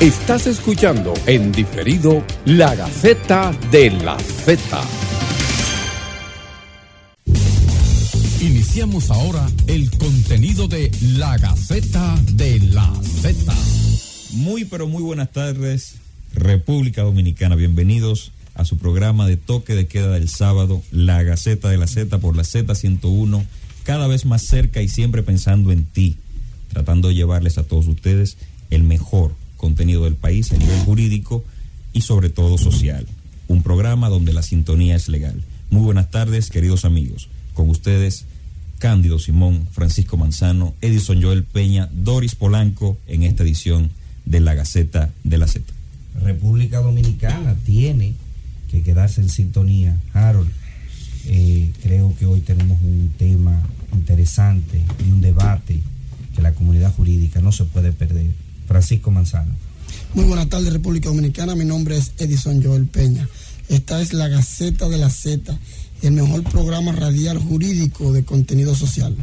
Estás escuchando en diferido La Gaceta de la Z. Iniciamos ahora el contenido de La Gaceta de la Z. Muy pero muy buenas tardes, República Dominicana. Bienvenidos a su programa de toque de queda del sábado, La Gaceta de la Z por la Z101, cada vez más cerca y siempre pensando en ti, tratando de llevarles a todos ustedes el mejor contenido del país a nivel jurídico y sobre todo social. Un programa donde la sintonía es legal. Muy buenas tardes, queridos amigos. Con ustedes, Cándido Simón, Francisco Manzano, Edison Joel Peña, Doris Polanco en esta edición de la Gaceta de la Z. República Dominicana tiene que quedarse en sintonía. Harold, eh, creo que hoy tenemos un tema interesante y un debate que la comunidad jurídica no se puede perder Francisco Manzano. Muy buenas tardes, República Dominicana. Mi nombre es Edison Joel Peña. Esta es la Gaceta de la Z, el mejor programa radial jurídico de contenido social.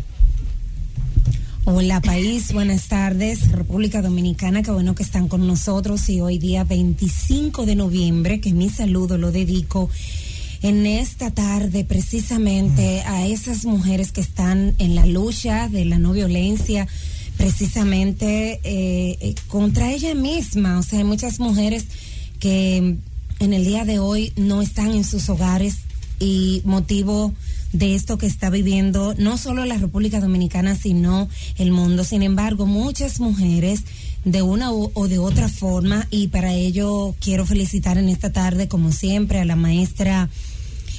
Hola país, buenas tardes, República Dominicana, qué bueno que están con nosotros y hoy día 25 de noviembre, que mi saludo lo dedico en esta tarde precisamente a esas mujeres que están en la lucha de la no violencia, precisamente eh, eh, contra ella misma. O sea, hay muchas mujeres que en el día de hoy no están en sus hogares y motivo de esto que está viviendo no solo la República Dominicana, sino el mundo. Sin embargo, muchas mujeres de una o de otra forma y para ello quiero felicitar en esta tarde, como siempre, a la maestra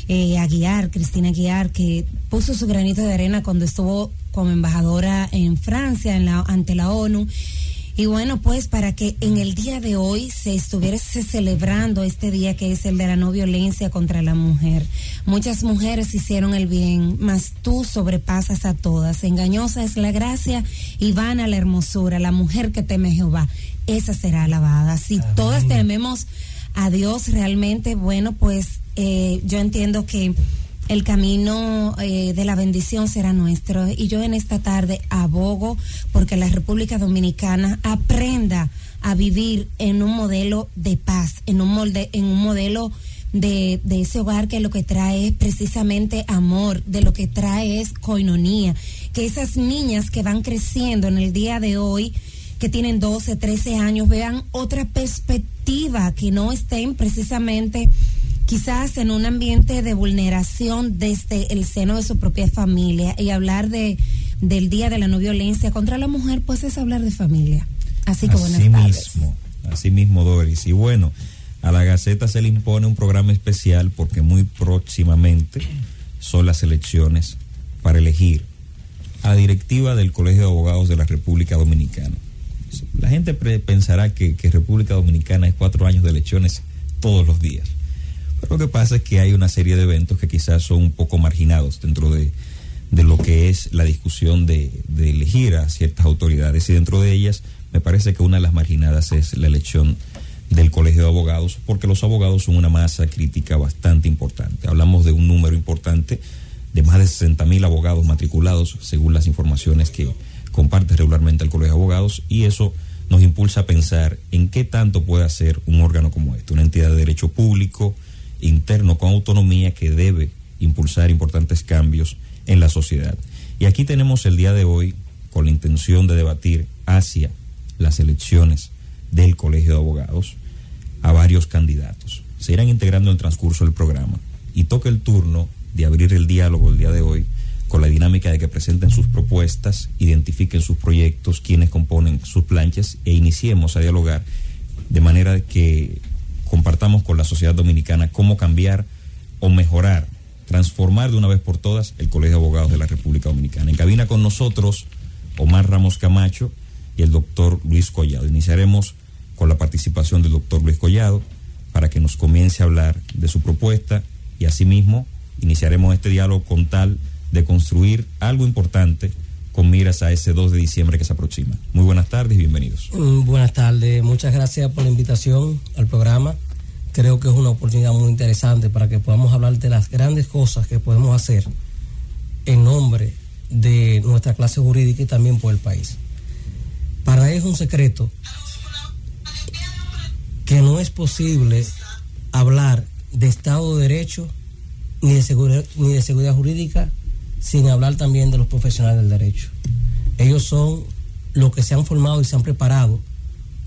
eh, Aguiar, Cristina Aguiar, que puso su granito de arena cuando estuvo como embajadora en Francia en la, ante la ONU. Y bueno, pues para que en el día de hoy se estuviera celebrando este día que es el de la no violencia contra la mujer. Muchas mujeres hicieron el bien, mas tú sobrepasas a todas. Engañosa es la gracia y vana la hermosura. La mujer que teme Jehová, esa será alabada. Si todas tememos a Dios realmente, bueno, pues eh, yo entiendo que el camino eh, de la bendición será nuestro. Y yo en esta tarde abogo porque la República Dominicana aprenda a vivir en un modelo de paz, en un, molde, en un modelo de, de, ese hogar que lo que trae es precisamente amor, de lo que trae es coinonía. Que esas niñas que van creciendo en el día de hoy, que tienen 12, 13 años, vean otra perspectiva, que no estén precisamente quizás en un ambiente de vulneración desde el seno de su propia familia y hablar de del Día de la No Violencia contra la Mujer, pues es hablar de familia. Así que buenas tardes. Mismo, así mismo, Doris. Y bueno, a la Gaceta se le impone un programa especial porque muy próximamente son las elecciones para elegir a la directiva del Colegio de Abogados de la República Dominicana. La gente pensará que, que República Dominicana es cuatro años de elecciones todos los días. Lo que pasa es que hay una serie de eventos que quizás son un poco marginados dentro de, lo que es la discusión de, elegir a ciertas autoridades. Y dentro de ellas, me parece que una de las marginadas es la elección del Colegio de Abogados, porque los abogados son una masa crítica bastante importante. Hablamos de un número importante de más de 60 mil abogados matriculados, según las informaciones que comparte regularmente el Colegio de Abogados, y eso nos impulsa a pensar en qué tanto puede hacer un órgano como este, una entidad de derecho público, interno con autonomía que debe impulsar importantes cambios en la sociedad. Y aquí tenemos el día de hoy con la intención de debatir hacia las elecciones del Colegio de Abogados a varios candidatos. Se irán integrando en el transcurso del programa y toca el turno de abrir el diálogo el día de hoy con la dinámica de que presenten sus propuestas, identifiquen sus proyectos, quienes componen sus planchas e iniciemos a dialogar de manera que compartamos con la sociedad dominicana cómo cambiar o mejorar, transformar de una vez por todas el Colegio de Abogados de la República Dominicana. En cabina con nosotros Omar Ramos Camacho y el doctor Luis Collado. Iniciaremos con la participación del doctor Luis Collado para que nos comience a hablar de su propuesta y asimismo iniciaremos este diálogo con tal de construir algo importante con miras a ese 2 de diciembre que se aproxima. Muy buenas tardes y bienvenidos. Mm, buenas tardes, muchas gracias por la invitación al programa. Creo que es una oportunidad muy interesante para que podamos hablar de las grandes cosas que podemos hacer en nombre de nuestra clase jurídica y también por el país. Para es un secreto que no es posible hablar de Estado de Derecho ni de seguridad, ni de seguridad jurídica sin hablar también de los profesionales del derecho. Ellos son los que se han formado y se han preparado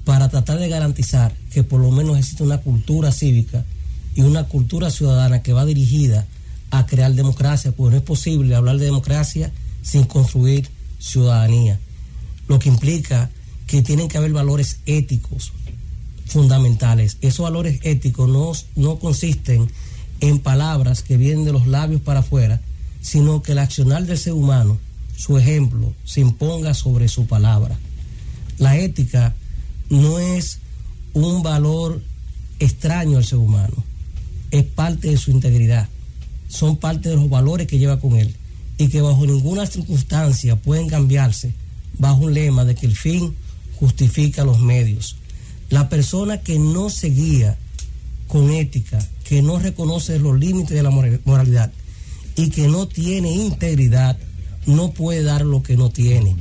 para tratar de garantizar que por lo menos existe una cultura cívica y una cultura ciudadana que va dirigida a crear democracia, porque no es posible hablar de democracia sin construir ciudadanía, lo que implica que tienen que haber valores éticos fundamentales. Esos valores éticos no, no consisten en palabras que vienen de los labios para afuera, sino que el accionar del ser humano, su ejemplo, se imponga sobre su palabra. La ética no es un valor extraño al ser humano, es parte de su integridad, son parte de los valores que lleva con él y que bajo ninguna circunstancia pueden cambiarse bajo un lema de que el fin justifica los medios. La persona que no se guía con ética, que no reconoce los límites de la moralidad y que no tiene integridad, no puede dar lo que no tiene.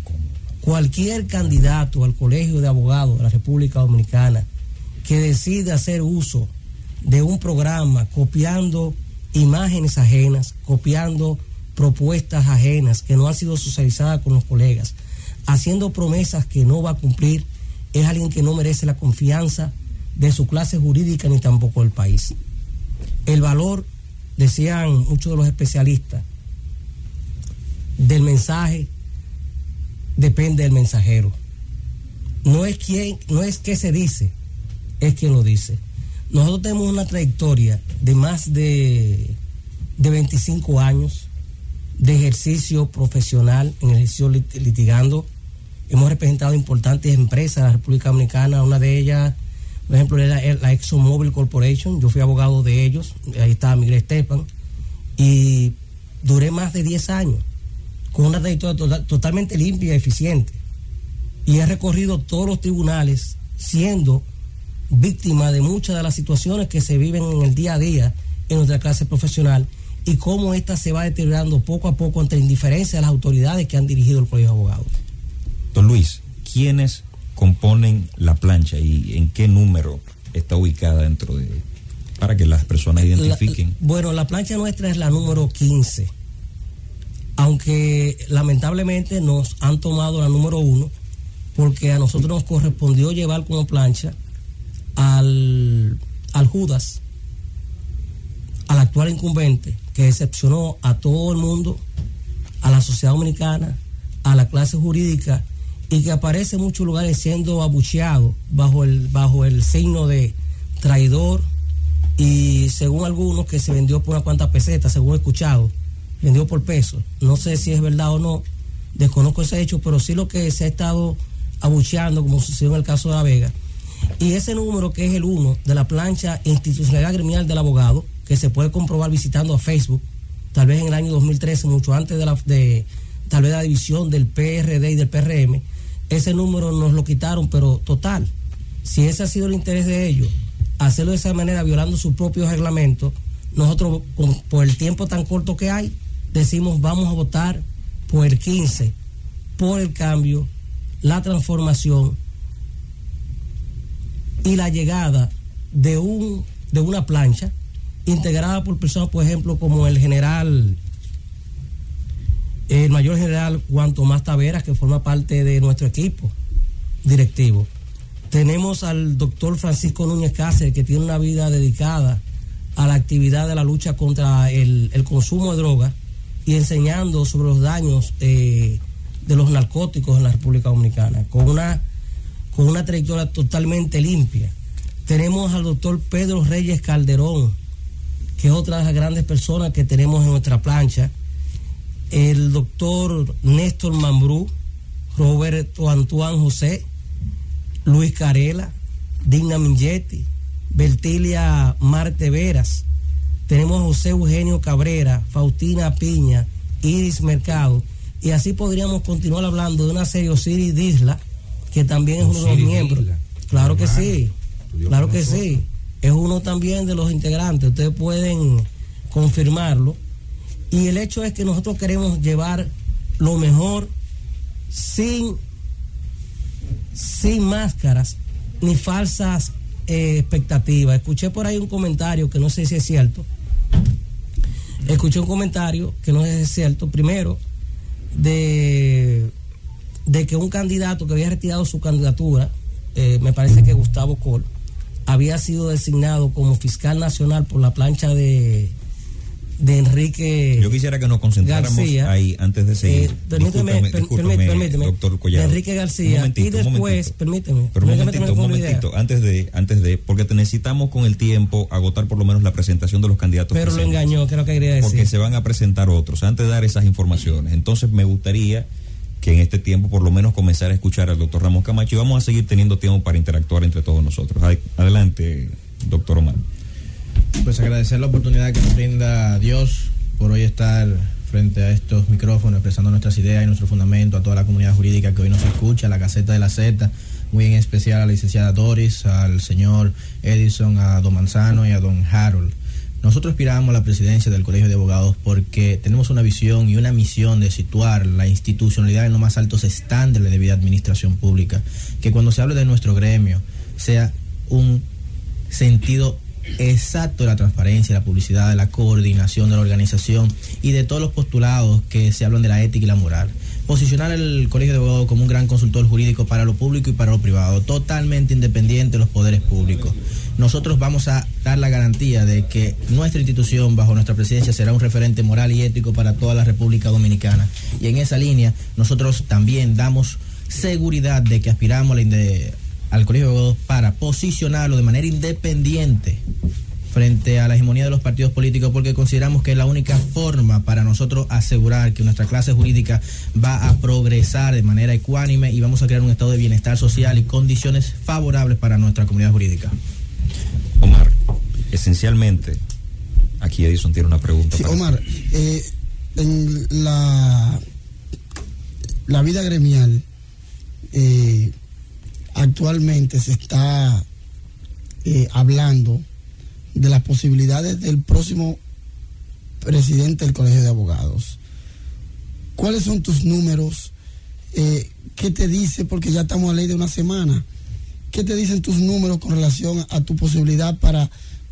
Cualquier candidato al Colegio de Abogados de la República Dominicana que decida hacer uso de un programa copiando imágenes ajenas, copiando propuestas ajenas que no han sido socializadas con los colegas, haciendo promesas que no va a cumplir, es alguien que no merece la confianza de su clase jurídica ni tampoco del país. El valor, decían muchos de los especialistas, del mensaje depende del mensajero. No es quién, no es qué se dice, es quien lo dice. Nosotros tenemos una trayectoria de más de, de 25 años de ejercicio profesional en ejercicio litigando. Hemos representado importantes empresas de la República Dominicana, una de ellas, por ejemplo, era la ExxonMobil Corporation, yo fui abogado de ellos, ahí estaba Miguel Estepan, y duré más de 10 años con una trayectoria totalmente limpia y eficiente. Y he recorrido todos los tribunales siendo víctima de muchas de las situaciones que se viven en el día a día en nuestra clase profesional y cómo ésta se va deteriorando poco a poco ante la indiferencia de las autoridades que han dirigido el Colegio de Abogados. Don Luis, ¿quiénes componen la plancha y en qué número está ubicada dentro de para que las personas identifiquen? bueno, la plancha nuestra es la número 15, aunque lamentablemente nos han tomado la número 1 porque a nosotros nos correspondió llevar como plancha al, al Judas, al actual incumbente, que decepcionó a todo el mundo, a la sociedad dominicana, a la clase jurídica y que aparece en muchos lugares siendo abucheado bajo el, bajo el signo de traidor y según algunos que se vendió por una cuanta pesetas, según he escuchado, vendió por peso. No sé si es verdad o no, desconozco ese hecho, pero sí lo que se ha estado abucheando, como sucedió en el caso de La Vega. Y ese número que es el 1 de la plancha institucionalidad criminal del abogado, que se puede comprobar visitando a Facebook, tal vez en el año 2013, mucho antes de la, de, tal vez la división del PRD y del PRM, ese número nos lo quitaron, pero total, si ese ha sido el interés de ellos, hacerlo de esa manera, violando sus propios reglamentos, nosotros, por el tiempo tan corto que hay, decimos vamos a votar por el 15, por el cambio, la transformación y la llegada de, un, de una plancha integrada por personas, por ejemplo, como el general, el mayor general Juan Tomás Taveras, que forma parte de nuestro equipo directivo. Tenemos al doctor Francisco Núñez Cáceres, que tiene una vida dedicada a la actividad de la lucha contra el, consumo de drogas y enseñando sobre los daños eh, de los narcóticos en la República Dominicana, con una, con una trayectoria totalmente limpia. Tenemos al doctor Pedro Reyes Calderón, que es otra de las grandes personas que tenemos en nuestra plancha, el doctor Néstor Mambrú, Roberto Antoine José, Luis Carela, Digna Mingetti, Bertilia Marte Veras, tenemos a José Eugenio Cabrera, Faustina Piña, Iris Mercado, y así podríamos continuar hablando de una serie Osiris Disla, que también es uno de los miembros. Claro que sí, claro que sí. es uno también de los integrantes, ustedes pueden confirmarlo. Y el hecho es que nosotros queremos llevar lo mejor sin, sin máscaras ni falsas eh, expectativa. Escuché por ahí un comentario que no sé si es cierto. Escuché un comentario que no sé si es cierto. Primero, de, de que un candidato que había retirado su candidatura, eh, me parece que Gustavo Col, había sido designado como fiscal nacional por la plancha de, de Enrique. Yo quisiera que nos concentráramos García. ahí antes de seguir. Eh, permíteme, Discúlpeme, per- discúlpeme, permí- permíteme. doctor Collado. De Enrique García. Un y después, permíteme. Pero un momentito, un momentito, antes de, antes de, porque te necesitamos con el tiempo agotar por lo menos la presentación de los candidatos. Pero lo engañó, creo que quería decir. porque se van a presentar otros antes de dar esas informaciones. Entonces me gustaría que en este tiempo por lo menos comenzar a escuchar al doctor Ramos Camacho y vamos a seguir teniendo tiempo para interactuar entre todos nosotros. Ad- Adelante, doctor Omar. Pues agradecer la oportunidad que nos brinda Dios por hoy estar frente a estos micrófonos expresando nuestras ideas y nuestro fundamento a toda la comunidad jurídica que hoy nos escucha, a la Gaceta de la Z, muy en especial a la licenciada Doris, al señor Edison, a don Manzano y a don Harold. Nosotros aspiramos a la presidencia del Colegio de Abogados porque tenemos una visión y una misión de situar la institucionalidad en los más altos estándares de debida administración pública. Que cuando se hable de nuestro gremio sea un sentido exacto la transparencia, la publicidad, la coordinación de la organización y de todos los postulados que se hablan de la ética y la moral. Posicionar el Colegio de Abogados como un gran consultor jurídico para lo público y para lo privado, totalmente independiente de los poderes públicos. Nosotros vamos a dar la garantía de que nuestra institución, bajo nuestra presidencia, será un referente moral y ético para toda la República Dominicana. Y en esa línea, nosotros también damos seguridad de que aspiramos a la al Colegio de Abogados para posicionarlo de manera independiente frente a la hegemonía de los partidos políticos porque consideramos que es la única forma para nosotros asegurar que nuestra clase jurídica va a progresar de manera ecuánime y vamos a crear un estado de bienestar social y condiciones favorables para nuestra comunidad jurídica. Omar, esencialmente, aquí Edison tiene una pregunta. Sí, para- Omar, eh, en la, la vida gremial eh, actualmente se está eh, hablando de las posibilidades del próximo presidente del Colegio de Abogados. ¿Cuáles son tus números? Eh, ¿Qué te dice? Porque ya estamos a ley de una semana. ¿Qué te dicen tus números con relación a tu posibilidad para,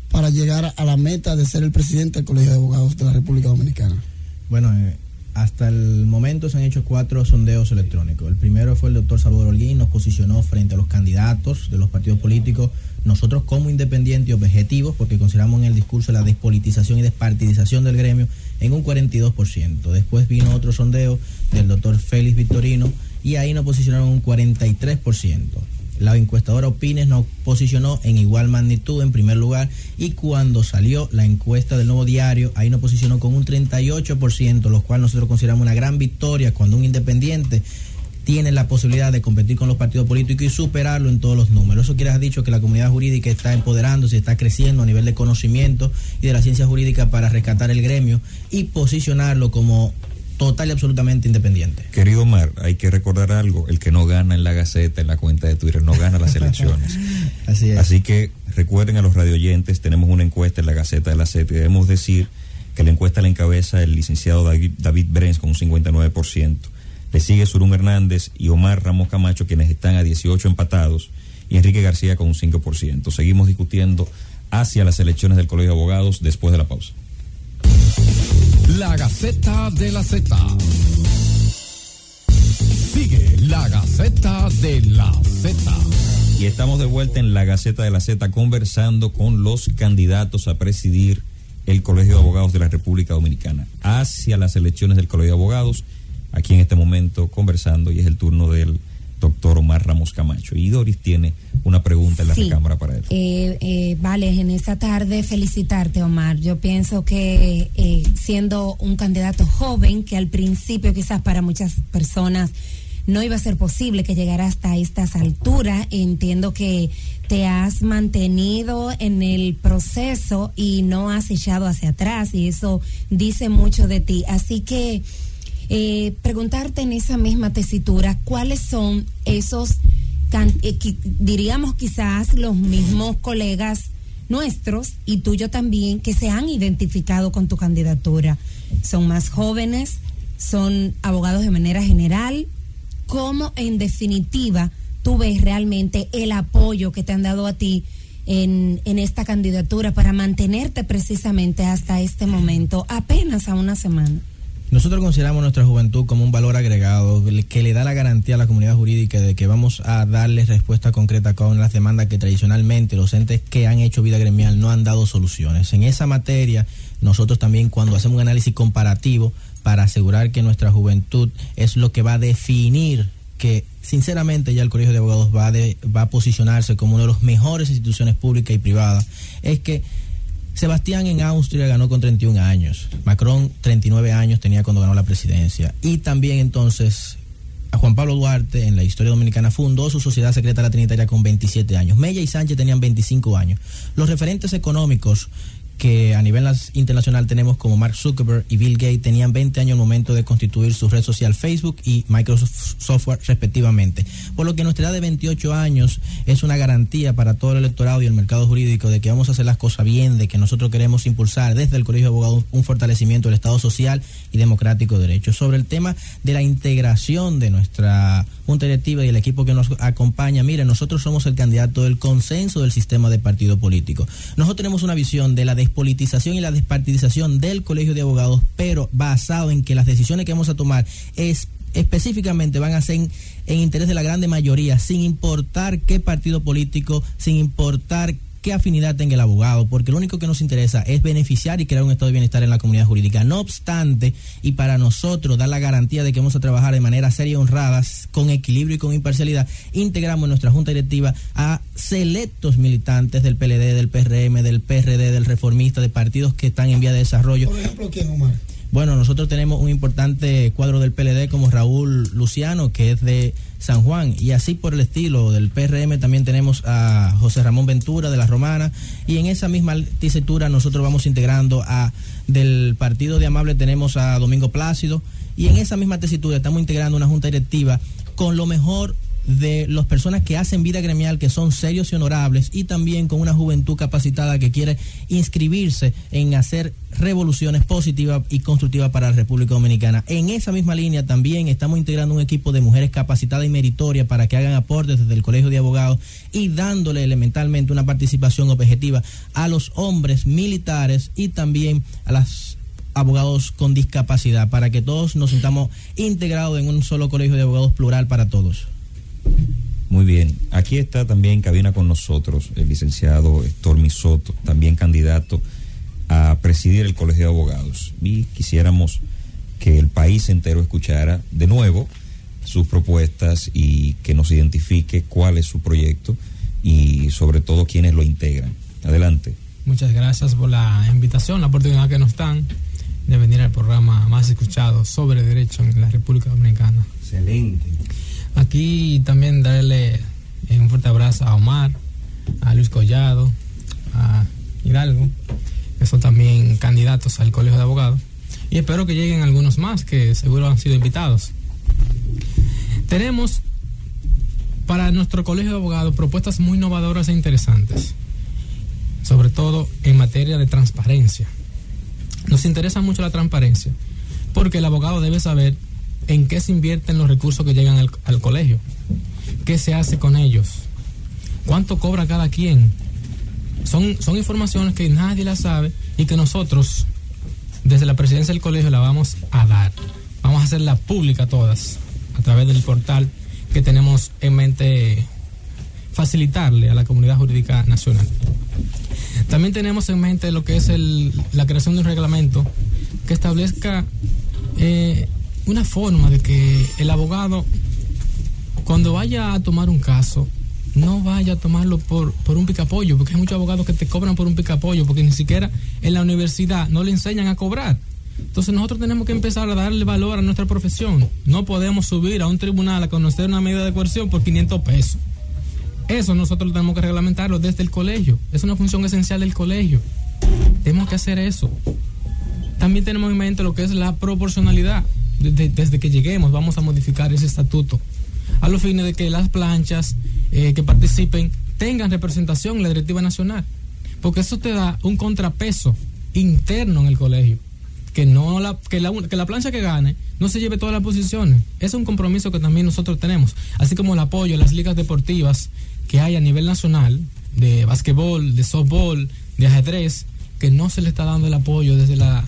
para llegar a la meta de ser el presidente del Colegio de Abogados de la República Dominicana? Bueno, eh, hasta el momento se han hecho cuatro sondeos electrónicos. El primero fue el doctor Salvador Holguín, nos posicionó frente a los candidatos de los partidos políticos. Nosotros como independientes y objetivos, porque consideramos en el discurso la despolitización y despartidización del gremio, en un 42%. Después vino otro sondeo del doctor Félix Victorino y ahí nos posicionaron un 43%. La encuestadora Opines nos posicionó en igual magnitud en primer lugar y cuando salió la encuesta del nuevo diario, ahí nos posicionó con un 38%, lo cual nosotros consideramos una gran victoria cuando un independiente tiene la posibilidad de competir con los partidos políticos y superarlo en todos los números. Eso quiere decir dicho que la comunidad jurídica está empoderándose, está creciendo a nivel de conocimiento y de la ciencia jurídica para rescatar el gremio y posicionarlo como total y absolutamente independiente. Querido Omar, hay que recordar algo, el que no gana en la Gaceta, en la cuenta de Twitter, no gana las elecciones. Así es. Así que recuerden a los radioyentes, tenemos una encuesta en la Gaceta de la Z y debemos decir que la encuesta la encabeza el licenciado David, David Brens con un 59%. Le sigue Surún Hernández y Omar Ramos Camacho, quienes están a 18 empatados, y Enrique García con un 5%. Seguimos discutiendo hacia las elecciones del Colegio de Abogados después de la pausa. La Gaceta de la Z. Sigue la Gaceta de la Z. Y estamos de vuelta en la Gaceta de la Z conversando con los candidatos a presidir el Colegio de Abogados de la República Dominicana hacia las elecciones del Colegio de Abogados. Aquí en este momento conversando y es el turno del doctor Omar Ramos Camacho. Y Doris tiene una pregunta en la Sí. recámara para él. Eh, eh, vale, en esta tarde felicitarte, Omar. Yo pienso que eh, siendo un candidato joven, que al principio quizás para muchas personas no iba a ser posible que llegara hasta estas alturas, entiendo que te has mantenido en el proceso y no has echado hacia atrás y eso dice mucho de ti. Así que eh, preguntarte en esa misma tesitura, ¿cuáles son esos, eh, diríamos quizás los mismos colegas nuestros y tuyo también, que se han identificado con tu candidatura? ¿Son más jóvenes? ¿Son abogados de manera general? ¿Cómo en definitiva tú ves realmente el apoyo que te han dado a ti en, en esta candidatura para mantenerte precisamente hasta este momento, apenas a una semana? Nosotros consideramos nuestra juventud como un valor agregado que le da la garantía a la comunidad jurídica de que vamos a darle respuesta concreta con las demandas que tradicionalmente los entes que han hecho vida gremial no han dado soluciones. En esa materia, nosotros también cuando hacemos un análisis comparativo para asegurar que nuestra juventud es lo que va a definir que sinceramente ya el Colegio de Abogados va, de, va a posicionarse como una de las mejores instituciones públicas y privadas, es que Sebastián en Austria ganó con 31 años. Macron 39 años tenía cuando ganó la presidencia. Y también entonces a Juan Pablo Duarte en la historia dominicana fundó su sociedad secreta la Trinitaria con 27 años. Mella y Sánchez tenían 25 años. Los referentes económicos que a nivel internacional tenemos como Mark Zuckerberg y Bill Gates tenían 20 años al momento de constituir su red social Facebook y Microsoft Software respectivamente. Por lo que nuestra edad de 28 años es una garantía para todo el electorado y el mercado jurídico de que vamos a hacer las cosas bien, de que nosotros queremos impulsar desde el Colegio de Abogados un fortalecimiento del Estado social y democrático de derecho. Sobre el tema de la integración de nuestra Junta Directiva y el equipo que nos acompaña, mire, nosotros somos el candidato del consenso del sistema de partido político. Nosotros tenemos una visión de la despolitización y la despartidización del Colegio de Abogados, pero basado en que las decisiones que vamos a tomar es específicamente van a ser en, en, interés de la grande mayoría, sin importar qué partido político, sin importar qué afinidad tenga el abogado, porque lo único que nos interesa es beneficiar y crear un estado de bienestar en la comunidad jurídica. No obstante, y para nosotros dar la garantía de que vamos a trabajar de manera seria y honrada, con equilibrio y con imparcialidad, integramos en nuestra junta directiva a selectos militantes del PLD, del PRM, del PRD, del Reformista, de partidos que están en vía de desarrollo. Por ejemplo, ¿quién, Omar? Bueno, nosotros tenemos un importante cuadro del PLD como Raúl Luciano, que es de San Juan, y así por el estilo del PRM también tenemos a José Ramón Ventura de la Romana, y en esa misma tesitura nosotros vamos integrando a del Partido de Amable tenemos a Domingo Plácido, y en esa misma tesitura estamos integrando una junta directiva con lo mejor de las personas que hacen vida gremial, que son serios y honorables, y también con una juventud capacitada que quiere inscribirse en hacer revoluciones positivas y constructivas para la República Dominicana. En esa misma línea también estamos integrando un equipo de mujeres capacitadas y meritorias para que hagan aportes desde el Colegio de Abogados y dándole elementalmente una participación objetiva a los hombres militares y también a las abogados con discapacidad para que todos nos sintamos integrados en un solo colegio de abogados plural para todos. Muy bien, aquí está también en cabina con nosotros el licenciado Stormy Soto, también candidato a presidir el Colegio de Abogados. Y quisiéramos que el país entero escuchara de nuevo sus propuestas y que nos identifique cuál es su proyecto y sobre todo quiénes lo integran. Adelante. Muchas gracias por la invitación, la oportunidad que nos dan de venir al programa más escuchado sobre derecho en la República Dominicana. Excelente. Aquí también darle un fuerte abrazo a Omar, a Luis Collado, a Hidalgo, que son también candidatos al Colegio de Abogados. Y espero que lleguen algunos más que seguro han sido invitados. Tenemos para nuestro Colegio de Abogados propuestas muy innovadoras e interesantes, sobre todo en materia de transparencia. Nos interesa mucho la transparencia, porque el abogado debe saber en qué se invierten los recursos que llegan al, colegio, qué se hace con ellos, cuánto cobra cada quien. Son, son informaciones que nadie las sabe y que nosotros, desde la presidencia del colegio, la vamos a dar. Vamos a hacerla pública todas a través del portal que tenemos en mente facilitarle a la comunidad jurídica nacional. También tenemos en mente lo que es la creación de un reglamento que establezca eh, una forma de que el abogado, cuando vaya a tomar un caso, no vaya a tomarlo por, por un picapollo, porque hay muchos abogados que te cobran por un picapollo, porque ni siquiera en la universidad no le enseñan a cobrar. Entonces nosotros tenemos que empezar a darle valor a nuestra profesión. No podemos subir a un tribunal a conocer una medida de coerción por 500 pesos. Eso nosotros tenemos que reglamentarlo desde el colegio. Es una función esencial del colegio. Tenemos que hacer eso. También tenemos en mente lo que es la proporcionalidad desde, que lleguemos vamos a modificar ese estatuto. A los fines de que las planchas eh, que participen tengan representación en la directiva nacional. Porque eso te da un contrapeso interno en el colegio. Que no la que la, que la plancha que gane no se lleve todas las posiciones. Es un compromiso que también nosotros tenemos. Así como el apoyo a las ligas deportivas que hay a nivel nacional de básquetbol, de softball, de ajedrez, que no se le está dando el apoyo desde la,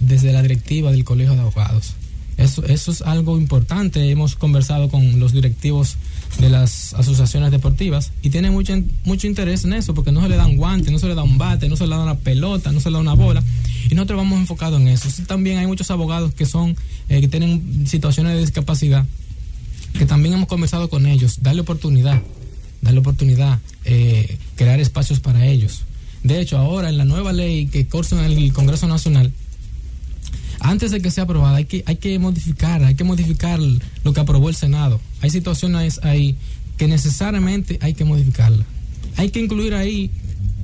desde la directiva del Colegio de Abogados. Eso, eso es algo importante. Hemos conversado con los directivos de las asociaciones deportivas y tienen mucho, mucho interés en eso porque no se le dan guantes, no se le da un bate, no se le da una pelota, no se le da una bola y nosotros vamos enfocados en eso. también hay muchos abogados que son eh, que tienen situaciones de discapacidad que también hemos conversado con ellos, darle oportunidad, darle oportunidad, eh, crear espacios para ellos. De hecho, ahora en la nueva ley que corre en el Congreso Nacional, antes de que sea aprobada, hay que, hay que modificar, hay que modificar lo que aprobó el Senado. Hay situaciones ahí que necesariamente hay que modificarla. Hay que incluir ahí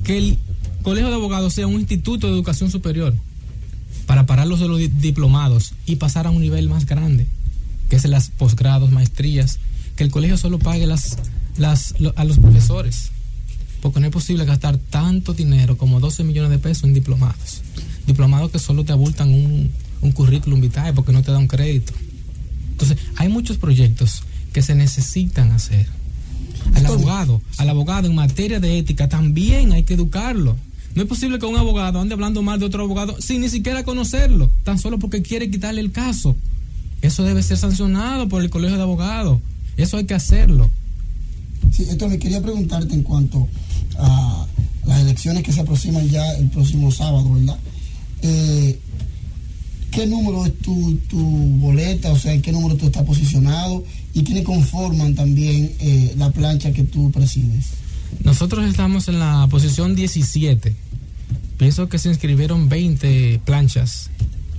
que el Colegio de Abogados sea un instituto de educación superior para pararlos de los diplomados y pasar a un nivel más grande, que es las posgrados, maestrías, que el colegio solo pague a los profesores, porque no es posible gastar tanto dinero como 12 millones de pesos en diplomados. Diplomados que solo te abultan un, un currículum vitae porque no te da un crédito. Entonces, hay muchos proyectos que se necesitan hacer. Al abogado, al abogado en materia de ética también hay que educarlo. No es posible que un abogado ande hablando mal de otro abogado sin ni siquiera conocerlo, tan solo porque quiere quitarle el caso. Eso debe ser sancionado por el Colegio de Abogados. Eso hay que hacerlo. Sí, esto me quería preguntarte en cuanto a las elecciones que se aproximan ya el próximo sábado, ¿verdad? Eh, qué número es tu, tu boleta, o sea, en qué número tú estás posicionado y quiénes conforman también eh, la plancha que tú presides. Nosotros estamos en la posición 17. Pienso que se inscribieron 20 planchas.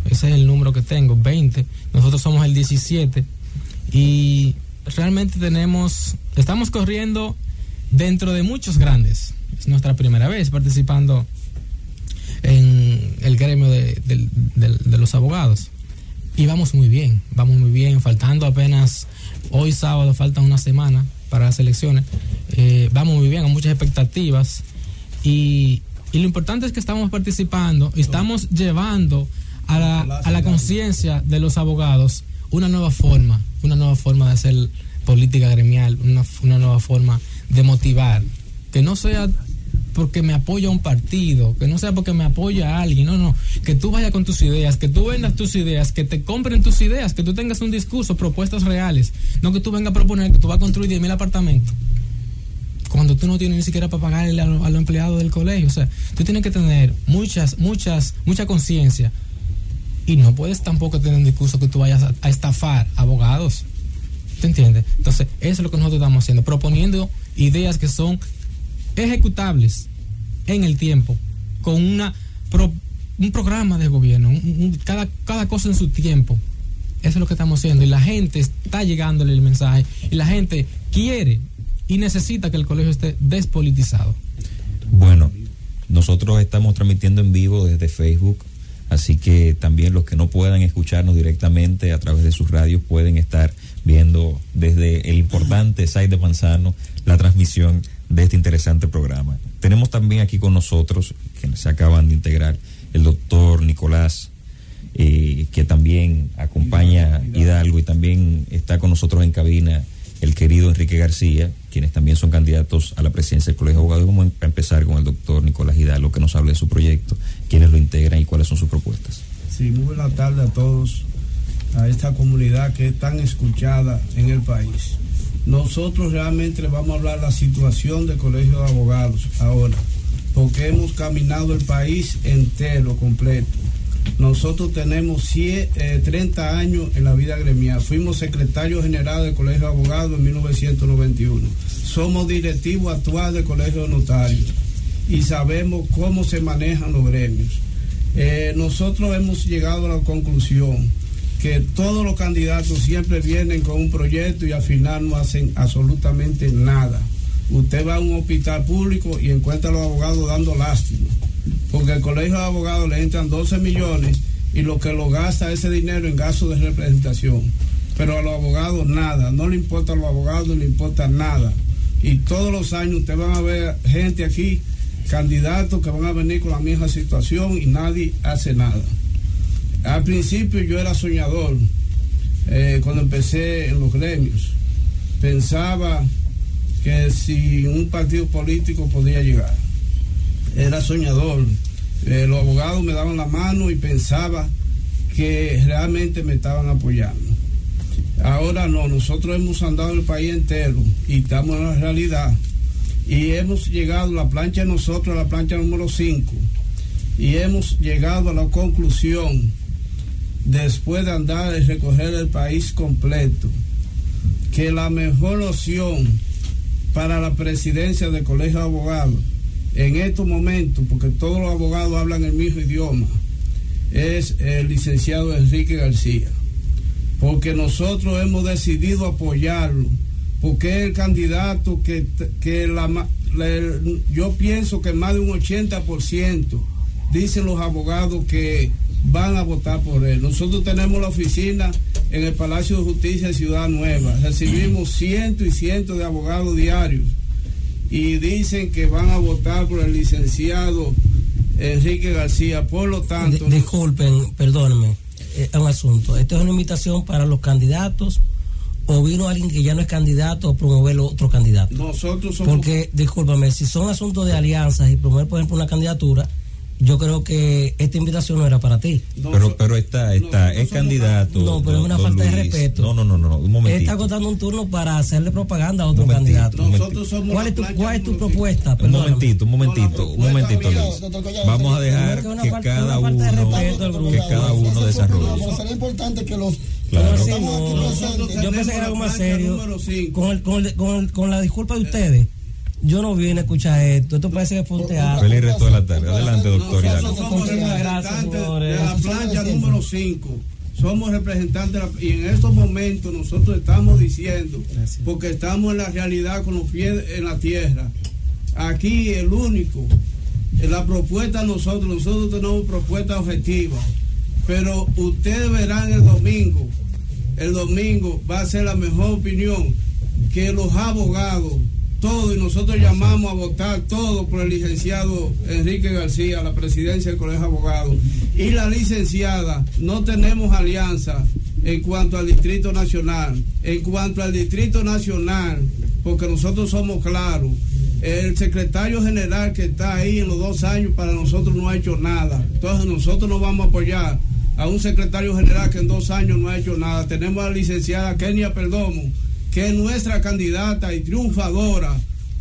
Ese es el número que tengo, 20. Nosotros somos el 17. Y realmente tenemos, estamos corriendo dentro de muchos grandes. Es nuestra primera vez participando en el gremio de, los abogados. Y vamos muy bien, vamos muy bien, faltando apenas hoy sábado, falta una semana para las elecciones. Eh, vamos muy bien, con muchas expectativas. Y, lo importante es que estamos participando y estamos llevando a la, a la conciencia de los abogados una nueva forma, una nueva forma de hacer política gremial, una, una nueva forma de motivar. Que no sea porque me apoya un partido, que no sea porque me apoya a alguien, no, no, que tú vayas con tus ideas, que tú vendas tus ideas, que te compren tus ideas, que tú tengas un discurso, propuestas reales, no que tú vengas a proponer que tú vas a construir 10.000 apartamentos cuando tú no tienes ni siquiera para pagarle a, los empleados del colegio, o sea, tú tienes que tener muchas, muchas, mucha conciencia y no puedes tampoco tener un discurso que tú vayas a, a estafar abogados. ¿Te entiendes? Entonces, eso es lo que nosotros estamos haciendo, proponiendo ideas que son ejecutables en el tiempo, con una un programa de gobierno, cada, cada cosa en su tiempo. Eso es lo que estamos haciendo. Y la gente está llegándole el mensaje. Y la gente quiere y necesita que el colegio esté despolitizado. Bueno, nosotros estamos transmitiendo en vivo desde Facebook. Así que también los que no puedan escucharnos directamente a través de sus radios pueden estar viendo desde el importante site de Manzano la transmisión de este interesante programa. Tenemos también aquí con nosotros, que se acaban de integrar, el doctor Nicolás, eh, que también acompaña Hidalgo y también está con nosotros en cabina el querido Enrique García, quienes también son candidatos a la presidencia del Colegio de Abogados. Vamos a empezar con el doctor Nicolás Hidalgo, que nos hable de su proyecto, quiénes lo integran y cuáles son sus propuestas. Sí, muy buena tarde a todos, a esta comunidad que es tan escuchada en el país. Nosotros realmente vamos a hablar la situación del Colegio de Abogados ahora, porque hemos caminado el país entero, completo. Nosotros tenemos 30 eh, años en la vida gremial. Fuimos secretario general del Colegio de Abogados en 1991. Somos directivos actuales del Colegio de Notarios y sabemos cómo se manejan los gremios. Eh, nosotros hemos llegado a la conclusión que todos los candidatos siempre vienen con un proyecto y al final no hacen absolutamente nada. Usted va a un hospital público y encuentra a los abogados dando lástima, porque el colegio de abogados le entran 12 millones y lo que lo gasta ese dinero en gastos de representación. Pero a los abogados nada, no le importa a los abogados, no le importa nada. Y todos los años usted van a ver gente aquí, candidatos que van a venir con la misma situación y nadie hace nada. Al principio yo era soñador eh, cuando empecé en los gremios. Pensaba que si un partido político podía llegar. Era soñador. Eh, los abogados me daban la mano y pensaba que realmente me estaban apoyando. Ahora no, nosotros hemos andado el país entero y estamos en la realidad. Y hemos llegado, la plancha de nosotros, la plancha número 5, y hemos llegado a la conclusión, después de andar y recoger el país completo, que la mejor opción para la presidencia del Colegio de Abogados en estos momentos, porque todos los abogados hablan el mismo idioma, es el licenciado Enrique García. Porque nosotros hemos decidido apoyarlo, porque es el candidato que, que la, yo pienso que más de un 80% dicen los abogados que van a votar por él. Nosotros tenemos la oficina en el Palacio de Justicia de Ciudad Nueva. Recibimos cientos y cientos de abogados diarios y dicen que van a votar por el licenciado Enrique García. Por lo tanto... disculpen, perdónenme, es un asunto. ¿Esto es una invitación para los candidatos o vino alguien que ya no es candidato a promover otro candidato? Nosotros somos... Porque, discúlpame, si son asuntos de alianzas y promover, por ejemplo, una candidatura yo creo que esta invitación no era para ti. pero pero está, está, es candidato. No, pero es una falta de respeto. No, no, no, no, un momentito. está agotando un turno para hacerle propaganda a otro candidato. Nosotros somos ¿Cuál, es tu, ¿Cuál es tu propuesta? Un momentito, un momentito, un momentito, Vamos a dejar que cada uno, que cada uno desarrolle. Sería importante que los Claro. yo pensé que era algo más serio. Con, el, con, el, con, con la disculpa de ustedes yo no vine a escuchar esto. Esto parece que fue un teatro. Feliz resto de la tarde. Adelante, doctor. Nosotros somos representantes de la plancha número 5. Somos representantes y en estos momentos nosotros estamos diciendo, porque estamos en la realidad con los pies en la tierra. Aquí el único, la propuesta nosotros, nosotros tenemos propuesta objetiva, pero ustedes verán el domingo, el domingo va a ser la mejor opinión que los abogados todo y nosotros llamamos a votar todo por el licenciado Enrique García, la presidencia del Colegio de Abogados. Y la licenciada, no tenemos alianza en cuanto al Distrito Nacional. En cuanto al Distrito Nacional, porque nosotros somos claros, el secretario general que está ahí en los dos años para nosotros no ha hecho nada. Entonces nosotros no vamos a apoyar a un secretario general que en dos años no ha hecho nada. Tenemos a la licenciada Kenia Perdomo que es nuestra candidata y triunfadora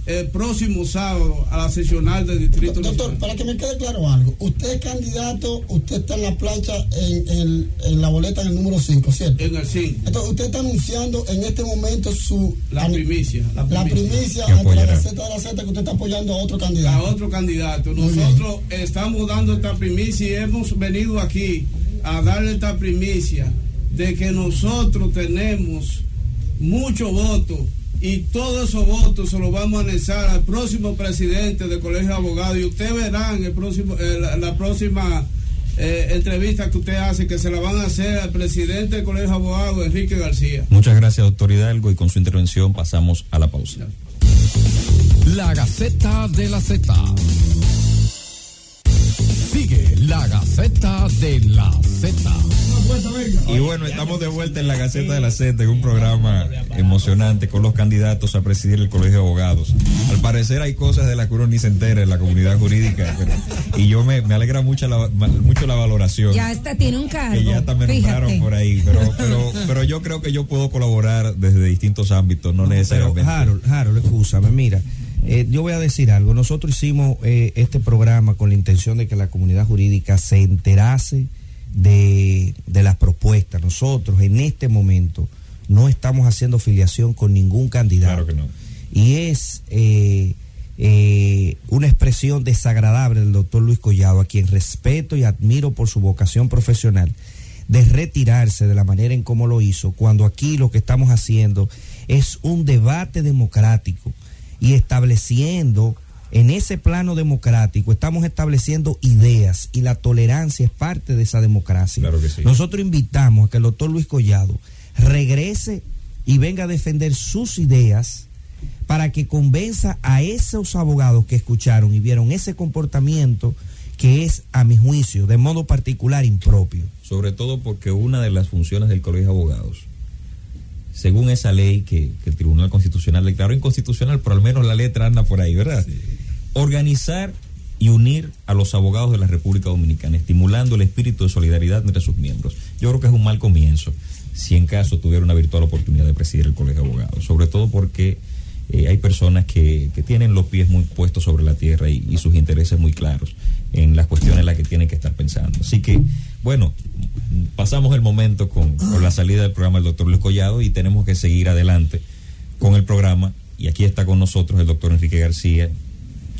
el próximo sábado a la sesional del Distrito Doctor, para que me quede claro algo, usted es candidato, usted está en la plancha, en, en la boleta en el número 5, ¿cierto? En el 5. Entonces, usted está anunciando en este momento su... La primicia. La primicia, la ante la receta de la Z que usted está apoyando a otro candidato. A otro candidato. Nosotros estamos dando esta primicia y hemos venido aquí a darle esta primicia de que nosotros tenemos muchos votos y todos esos votos se los vamos a anexar al próximo presidente del Colegio de Abogados y usted verá en el próximo, eh, la, próxima eh, entrevista que usted hace que se la van a hacer al presidente del Colegio de Abogados, Enrique García. Muchas gracias, doctor Hidalgo, y con su intervención pasamos a la pausa. La Gaceta de la Z. Sigue la Gaceta de la Z. Y bueno, estamos de vuelta en la Gaceta de la Z, en un programa emocionante con los candidatos a presidir el Colegio de Abogados. Al parecer hay cosas de las que uno ni se entera en la comunidad jurídica, y yo me, alegra mucho la, mucho la valoración. Ya está, tiene un cargo. Que ya también me nombraron por ahí, pero, pero, pero yo creo que yo puedo colaborar desde distintos ámbitos, no, necesariamente. Pero Harold, Harold, escúchame, mira. Eh, yo voy a decir algo. Nosotros hicimos eh, este programa con la intención de que la comunidad jurídica se enterase de, las propuestas. Nosotros en este momento no estamos haciendo filiación con ningún candidato. Claro que no. Y es eh, eh, una expresión desagradable del doctor Luis Collado, a quien respeto y admiro por su vocación profesional, de retirarse de la manera en cómo lo hizo, cuando aquí lo que estamos haciendo es un debate democrático y estableciendo en ese plano democrático estamos estableciendo ideas y la tolerancia es parte de esa democracia. Nosotros invitamos a que el doctor Luis Collado regrese y venga a defender sus ideas para que convenza a esos abogados que escucharon y vieron ese comportamiento que es, a mi juicio, de modo particular impropio. Sobre todo porque una de las funciones del Colegio de Abogados según esa ley que, que el Tribunal Constitucional declaró inconstitucional, pero al menos la letra anda por ahí, ¿verdad? Organizar y unir a los abogados de la República Dominicana, estimulando el espíritu de solidaridad entre sus miembros. Yo creo que es un mal comienzo si en caso tuviera una virtual oportunidad de presidir el Colegio de Abogados, sobre todo porque eh, hay personas que, que, tienen los pies muy puestos sobre la tierra y, y, sus intereses muy claros en las cuestiones en las que tienen que estar pensando. Así que, bueno, pasamos el momento con, con la salida del programa del doctor Luis Collado y tenemos que seguir adelante con el programa. Y aquí está con nosotros el doctor Enrique García,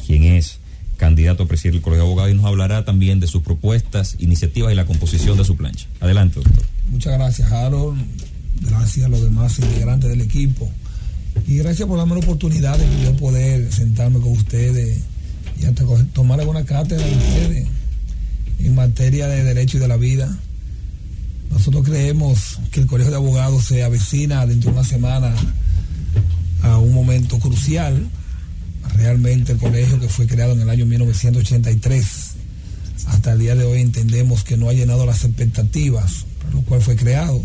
quien es candidato a presidir el Colegio de Abogados y nos hablará también de sus propuestas, iniciativas y la composición de su plancha. Adelante, doctor. Muchas gracias, Harold. Gracias a los demás integrantes del equipo. Y gracias por darme la oportunidad de yo poder sentarme con ustedes y hasta tomar alguna cátedra de ustedes en materia de derecho y de la vida. Nosotros creemos que el Colegio de Abogados se avecina dentro de una semana a un momento crucial. Realmente el colegio que fue creado en el año 1983, hasta el día de hoy entendemos que no ha llenado las expectativas por lo cual fue creado.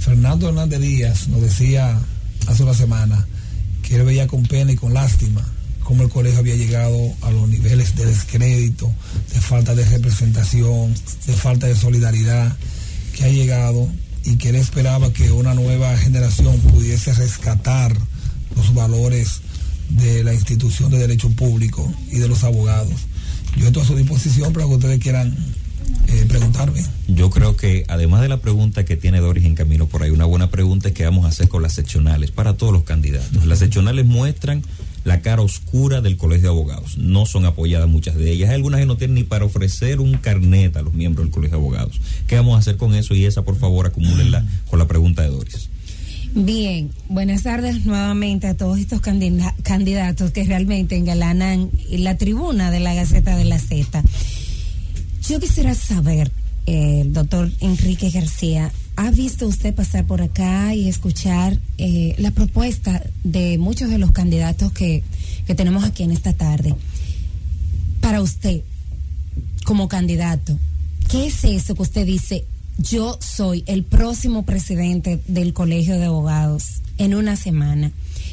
Fernando Hernández Díaz nos decía hace una semana que él veía con pena y con lástima cómo el colegio había llegado a los niveles de descrédito, de falta de representación, de falta de solidaridad que ha llegado y que él esperaba que una nueva generación pudiese rescatar los valores de la institución de derecho público y de los abogados. Yo estoy a su disposición para que ustedes quieran eh, preguntarme. Yo creo que además de la pregunta que tiene Doris en camino por ahí, una buena pregunta es que vamos a hacer con las seccionales para todos los candidatos. Las seccionales muestran la cara oscura del colegio de abogados. No son apoyadas muchas de ellas. Hay algunas que no tienen ni para ofrecer un carnet a los miembros del colegio de abogados. ¿Qué vamos a hacer con eso? Y esa, por favor, acumúlenla con la pregunta de Doris. Bien, buenas tardes nuevamente a todos estos candidatos que realmente engalanan la tribuna de la Gaceta de la Z. Yo quisiera saber, eh, doctor Enrique García, ¿ha visto usted pasar por acá y escuchar eh, la propuesta de muchos de los candidatos que, que tenemos aquí en esta tarde? Para usted, como candidato, ¿qué es eso que usted dice? Yo soy el próximo presidente del Colegio de Abogados en una semana.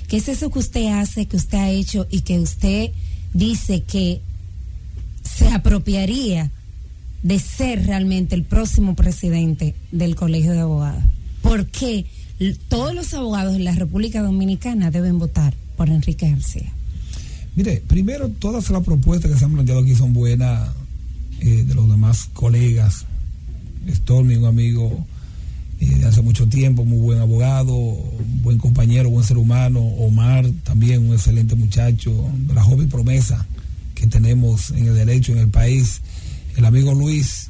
¿Qué es eso que usted hace, que usted ha hecho y que usted dice que se apropiaría de ser realmente el próximo presidente del Colegio de Abogados. ¿Por qué todos los abogados en la República Dominicana deben votar por Enrique García? Mire, primero, todas las propuestas que se han planteado aquí son buenas eh, de los demás colegas. Stormy, un amigo eh, de hace mucho tiempo, muy buen abogado, buen compañero, buen ser humano. Omar, también un excelente muchacho, la joven promesa que tenemos en el derecho en el país el amigo Luis,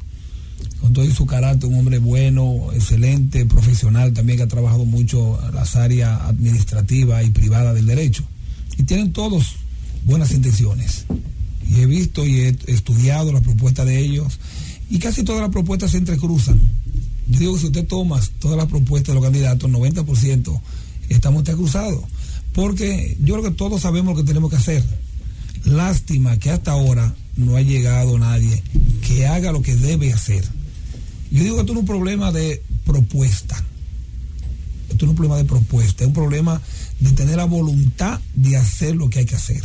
con todo su carácter, un hombre bueno, excelente, profesional, también que ha trabajado mucho las áreas administrativas y privadas del derecho. Y tienen todos buenas intenciones. Y he visto y he estudiado las propuestas de ellos y casi todas las propuestas se entrecruzan. Yo digo que si usted toma todas las propuestas de los candidatos, 90% estamos entrecruzados. Porque yo creo que todos sabemos lo que tenemos que hacer. Lástima que hasta ahora no ha llegado nadie que haga lo que debe hacer. Yo digo que esto no es un problema de propuesta. Esto no es un problema de propuesta, es un problema de tener la voluntad de hacer lo que hay que hacer.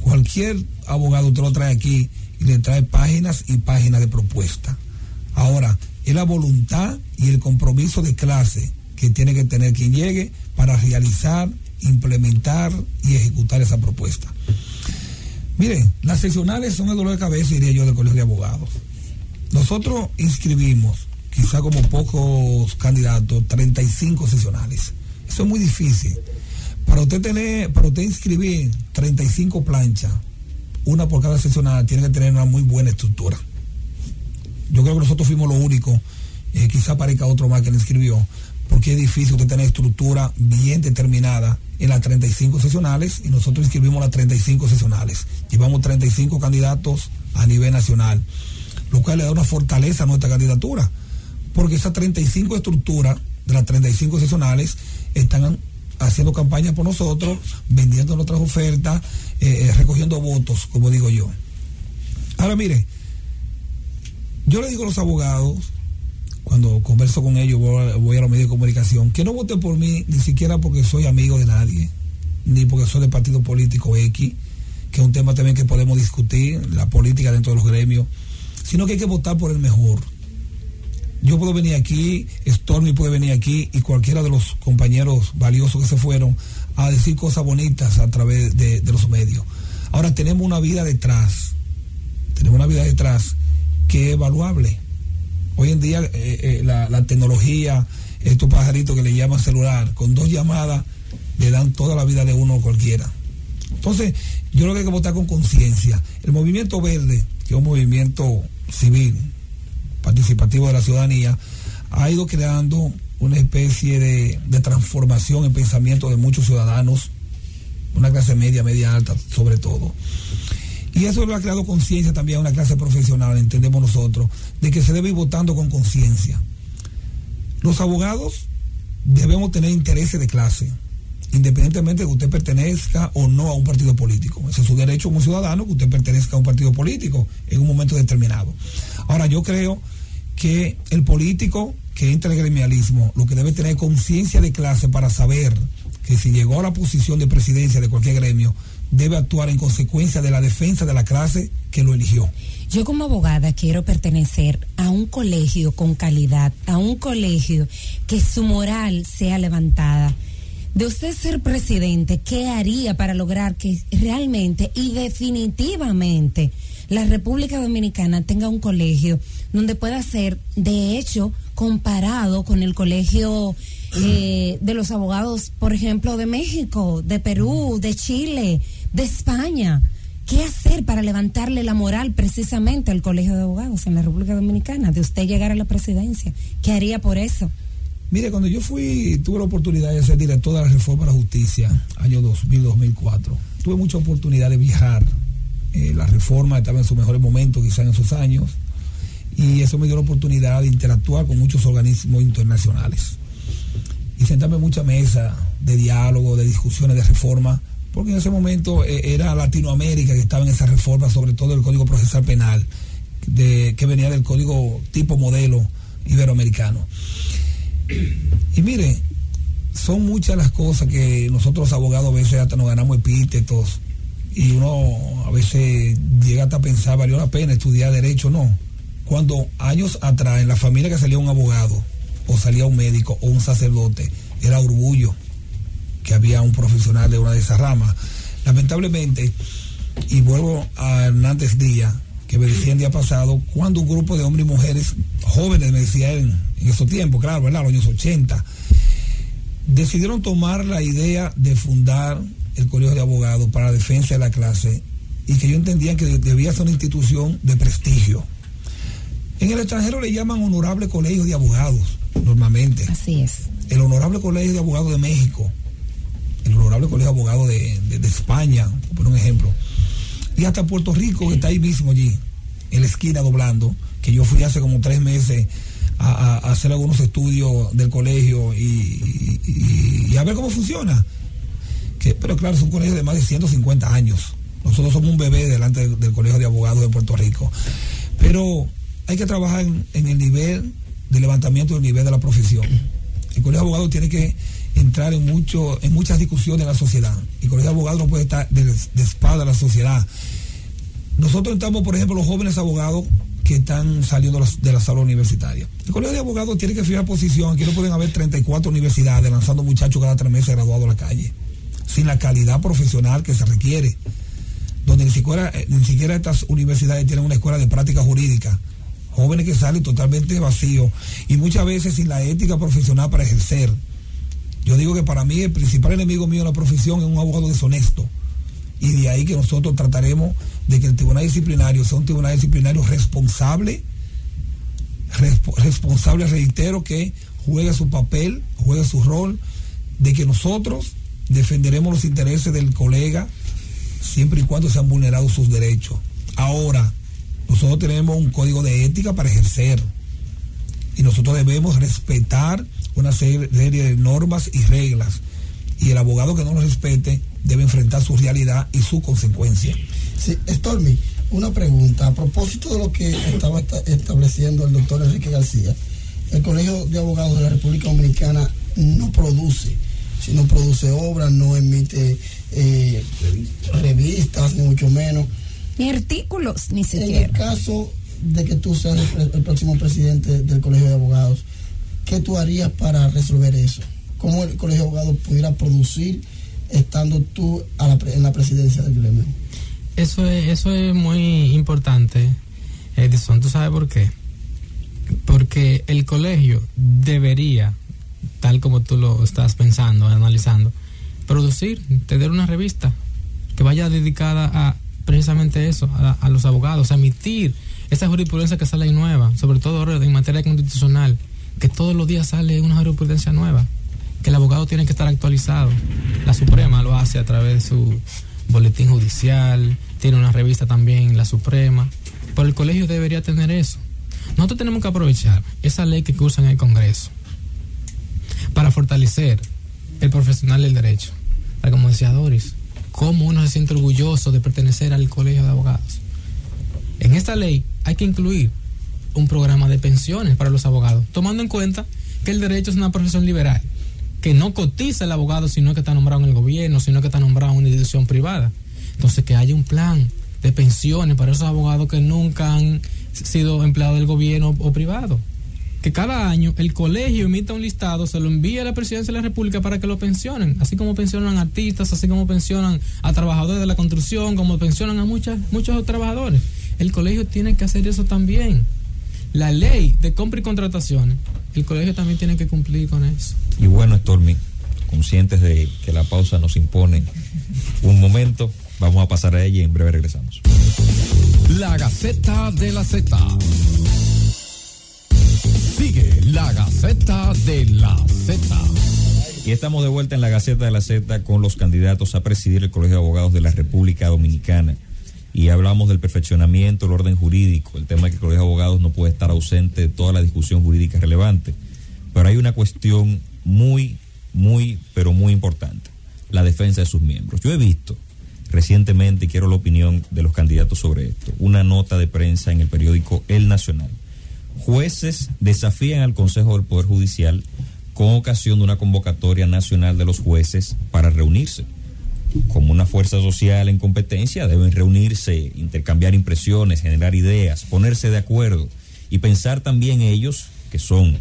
Cualquier abogado te lo trae aquí y le trae páginas y páginas de propuesta. Ahora, es la voluntad y el compromiso de clase que tiene que tener quien llegue para realizar, implementar y ejecutar esa propuesta. Miren, las seccionales son el dolor de cabeza, diría yo, del Colegio de Abogados. Nosotros inscribimos, quizá como pocos candidatos, 35 seccionales. Eso es muy difícil. Para usted tener, para usted inscribir 35 planchas, una por cada seccional, tiene que tener una muy buena estructura. Yo creo que nosotros fuimos los únicos, eh, quizá parezca otro más que le inscribió, porque es difícil usted tener estructura bien determinada en las 35 sesionales y nosotros inscribimos las 35 sesionales. Llevamos 35 candidatos a nivel nacional, lo cual le da una fortaleza a nuestra candidatura, porque esas 35 estructuras de las 35 sesionales están haciendo campaña por nosotros, vendiendo nuestras ofertas, eh, recogiendo votos, como digo yo. Ahora mire, yo le digo a los abogados, cuando converso con ellos, voy, a los medios de comunicación, que no vote por mí ni siquiera porque soy amigo de nadie, ni porque soy del partido político X, que es un tema también que podemos discutir, la política dentro de los gremios, sino que hay que votar por el mejor. Yo puedo venir aquí, Stormy puede venir aquí y cualquiera de los compañeros valiosos que se fueron a decir cosas bonitas a través de, de los medios. Ahora tenemos una vida detrás, tenemos una vida detrás que es valuable. Hoy en día eh, eh, la, tecnología, estos pajaritos que le llaman celular, con dos llamadas le dan toda la vida de uno cualquiera. Entonces, yo creo que hay que votar con conciencia. El movimiento verde, que es un movimiento civil, participativo de la ciudadanía, ha ido creando una especie de transformación en pensamiento de muchos ciudadanos, una clase media, media alta, sobre todo. Y eso lo ha creado conciencia también a una clase profesional, entendemos nosotros, de que se debe ir votando con conciencia. Los abogados debemos tener intereses de clase, independientemente de que usted pertenezca o no a un partido político. Ese es su derecho como ciudadano que usted pertenezca a un partido político en un momento determinado. Ahora, yo creo que el político que entra al gremialismo lo que debe tener conciencia de clase para saber que si llegó a la posición de presidencia de cualquier gremio, debe actuar en consecuencia de la defensa de la clase que lo eligió. Yo como abogada quiero pertenecer a un colegio con calidad, a un colegio que su moral sea levantada. De usted ser presidente, ¿qué haría para lograr que realmente y definitivamente la República Dominicana tenga un colegio donde pueda ser, de hecho, comparado con el colegio eh, de los abogados, por ejemplo, de México, de Perú, de Chile, de España. ¿Qué hacer para levantarle la moral precisamente al Colegio de Abogados en la República Dominicana? De usted llegar a la presidencia. ¿Qué haría por eso? Mire, cuando yo fui, tuve la oportunidad de ser director de la Reforma de la Justicia, año 2000-2004, tuve mucha oportunidad de viajar. Eh, la reforma estaba en sus mejores momentos, quizás en sus años, y eso me dio la oportunidad de interactuar con muchos organismos internacionales y sentarme en mucha mesa de diálogo, de discusiones de reforma, porque en ese momento eh, era Latinoamérica que estaba en esa reforma, sobre todo el Código Procesal Penal, de, que venía del Código tipo modelo iberoamericano. Y mire, son muchas las cosas que nosotros abogados a veces hasta nos ganamos epítetos y uno a veces llega hasta a pensar, ¿valió la pena estudiar derecho? No. Cuando años atrás en la familia que salía un abogado, o salía un médico o un sacerdote, era orgullo que había un profesional de una de esas ramas. Lamentablemente, y vuelvo a Hernández Díaz, que me decía el día pasado, cuando un grupo de hombres y mujeres jóvenes, me decía él, en esos tiempos, claro, ¿verdad? Los años 80, decidieron tomar la idea de fundar el Colegio de Abogados para la defensa de la clase y que yo entendía que debía ser una institución de prestigio. En el extranjero le llaman honorable colegio de abogados, normalmente. Así es. El honorable colegio de abogados de México, el honorable colegio de abogados de, de, España, por un ejemplo. Y hasta Puerto Rico, que está ahí mismo allí, en la esquina doblando, que yo fui hace como tres meses a, hacer algunos estudios del colegio y, a ver cómo funciona. Que, pero claro, es un colegio de más de 150 años. Nosotros somos un bebé delante del, Colegio de Abogados de Puerto Rico. Pero hay que trabajar en, en, el nivel de levantamiento del nivel de la profesión. El Colegio de Abogados tiene que entrar en mucho, en muchas discusiones en la sociedad. El Colegio de Abogados no puede estar de, de a la sociedad. Nosotros estamos, por ejemplo, los jóvenes abogados que están saliendo de la sala universitaria. El Colegio de Abogados tiene que fijar posición. Aquí no pueden haber 34 universidades lanzando muchachos cada tres meses graduados a la calle, sin la calidad profesional que se requiere, donde ni siquiera, ni siquiera estas universidades tienen una escuela de práctica jurídica jóvenes que salen totalmente vacíos y muchas veces sin la ética profesional para ejercer. Yo digo que para mí el principal enemigo mío en la profesión es un abogado deshonesto. Y de ahí que nosotros trataremos de que el tribunal disciplinario sea un tribunal disciplinario responsable, resp responsable, reitero, que juegue su papel, juegue su rol, de que nosotros defenderemos los intereses del colega siempre y cuando se han vulnerado sus derechos. Ahora, nosotros tenemos un código de ética para ejercer y nosotros debemos respetar una serie de normas y reglas y el abogado que no lo respete debe enfrentar su realidad y su consecuencia. Sí, Stormy, una pregunta a propósito de lo que estaba estableciendo el doctor Enrique García. el Colegio de Abogados de la República Dominicana no produce, si no produce obras, no emite eh, revistas, ni mucho menos. Ni artículos, ni En siquiera. el caso de que tú seas el próximo presidente del Colegio de Abogados, ¿qué tú harías para resolver eso? ¿Cómo el Colegio de Abogados pudiera producir estando tú a la en la presidencia del gremio? Eso es, eso es muy importante, Edison. ¿Tú sabes por qué? Porque el colegio debería, tal como tú lo estás pensando, analizando, producir, tener una revista que vaya dedicada a precisamente eso, a, a los abogados, a emitir esa jurisprudencia que sale nueva, sobre todo en materia constitucional, que todos los días sale una jurisprudencia nueva, que el abogado tiene que estar actualizado. La Suprema lo hace a través de su boletín judicial, tiene una revista también, la Suprema, pero el colegio debería tener eso. Nosotros tenemos que aprovechar esa ley que cursa en el Congreso para fortalecer el profesional del derecho. Tal como decía Doris, cómo uno se siente orgulloso de pertenecer al colegio de abogados. En esta ley hay que incluir un programa de pensiones para los abogados, tomando en cuenta que el derecho es una profesión liberal, que no cotiza el abogado sino que está nombrado en el gobierno, sino que está nombrado en una institución privada. Entonces que haya un plan de pensiones para esos abogados que nunca han sido empleados del gobierno o privado. Que cada año el colegio emita un listado, se lo envía a la presidencia de la República para que lo pensionen, así como pensionan artistas, así como pensionan a trabajadores de la construcción, como pensionan a muchas, muchos trabajadores. El colegio tiene que hacer eso también. La ley de compra y contrataciones, el colegio también tiene que cumplir con eso. Y bueno, Stormy, conscientes de que la pausa nos impone un momento, vamos a pasar a ella y en breve regresamos. La Gaceta de la Z. Sigue la Gaceta de la Z. Y estamos de vuelta en la Gaceta de la Z con los candidatos a presidir el Colegio de Abogados de la República Dominicana. Y hablamos del perfeccionamiento, el orden jurídico, el tema de que el Colegio de Abogados no puede estar ausente de toda la discusión jurídica relevante. Pero hay una cuestión muy, muy, pero muy importante, la defensa de sus miembros. Yo he visto recientemente, y quiero la opinión de los candidatos sobre esto, una nota de prensa en el periódico El Nacional. Jueces desafían al Consejo del Poder Judicial con ocasión de una convocatoria nacional de los jueces para reunirse. Como una fuerza social en competencia, deben reunirse, intercambiar impresiones, generar ideas, ponerse de acuerdo y pensar también ellos, que son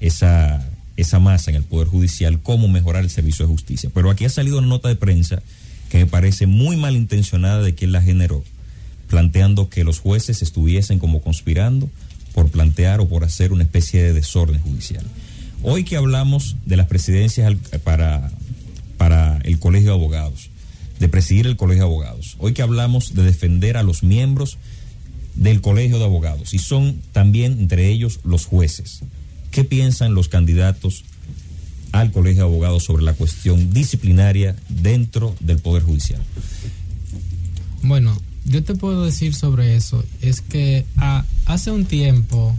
esa, esa masa en el Poder Judicial, cómo mejorar el servicio de justicia. Pero aquí ha salido una nota de prensa que me parece muy malintencionada de quien la generó, planteando que los jueces estuviesen como conspirando por plantear o por hacer una especie de desorden judicial. Hoy que hablamos de las presidencias para, para el Colegio de Abogados, de presidir el Colegio de Abogados, hoy que hablamos de defender a los miembros del Colegio de Abogados, y son también entre ellos los jueces, ¿qué piensan los candidatos al Colegio de Abogados sobre la cuestión disciplinaria dentro del Poder Judicial? Bueno, yo te puedo decir sobre eso, es que a- hace un tiempo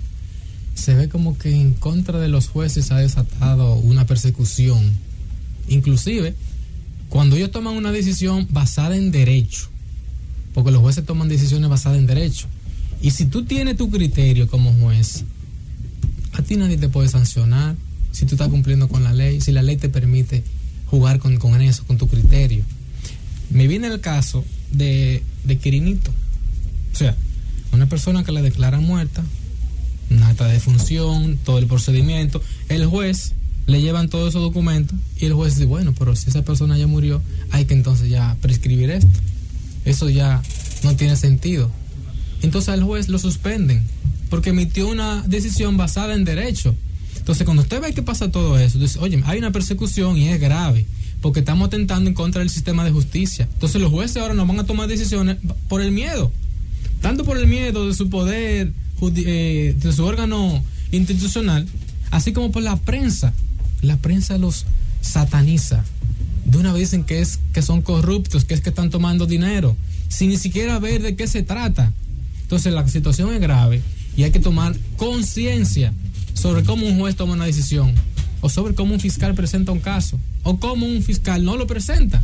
se ve como que en contra de los jueces ha desatado una persecución. Inclusive, cuando ellos toman una decisión basada en derecho, porque los jueces toman decisiones basadas en derecho, y si tú tienes tu criterio como juez, a ti nadie te puede sancionar si tú estás cumpliendo con la ley, si la ley te permite jugar con, con eso, con tu criterio. Me viene el caso de, de Quirinito. O sea, una persona que la declaran muerta, una acta de defunción, todo el procedimiento, el juez le llevan todos esos documentos y el juez dice, bueno, pero si esa persona ya murió, hay que entonces ya prescribir esto. Eso ya no tiene sentido. Entonces al juez lo suspenden porque emitió una decisión basada en derecho. Entonces cuando usted ve que pasa todo eso, dice, oye, hay una persecución y es grave porque estamos atentando en contra del sistema de justicia. Entonces los jueces ahora nos van a tomar decisiones por el miedo, tanto por el miedo de su poder, eh, de su órgano institucional, así como por la prensa. La prensa los sataniza. De una vez dicen que es que son corruptos, que es que están tomando dinero, sin ni siquiera ver de qué se trata. Entonces la situación es grave y hay que tomar conciencia sobre cómo un juez toma una decisión o sobre cómo un fiscal presenta un caso o cómo un fiscal no lo presenta.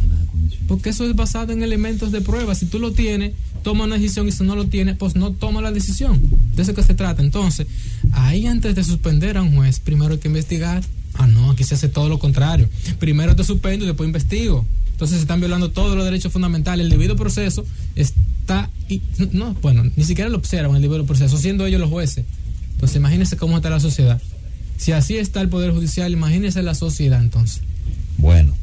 Porque eso es basado en elementos de prueba. Si tú lo tienes, toma una decisión y si no lo tienes, pues no toma la decisión. De eso que se trata. Entonces, ahí antes de suspender a un juez, primero hay que investigar. Ah, no, aquí se hace todo lo contrario. Primero te suspendo y después investigo. Entonces se están violando todos los derechos fundamentales. El debido proceso está... Y, no, bueno, ni siquiera lo observan el debido proceso, siendo ellos los jueces. Entonces imagínense cómo está la sociedad. Si así está el Poder Judicial, imagínense la sociedad entonces. Bueno.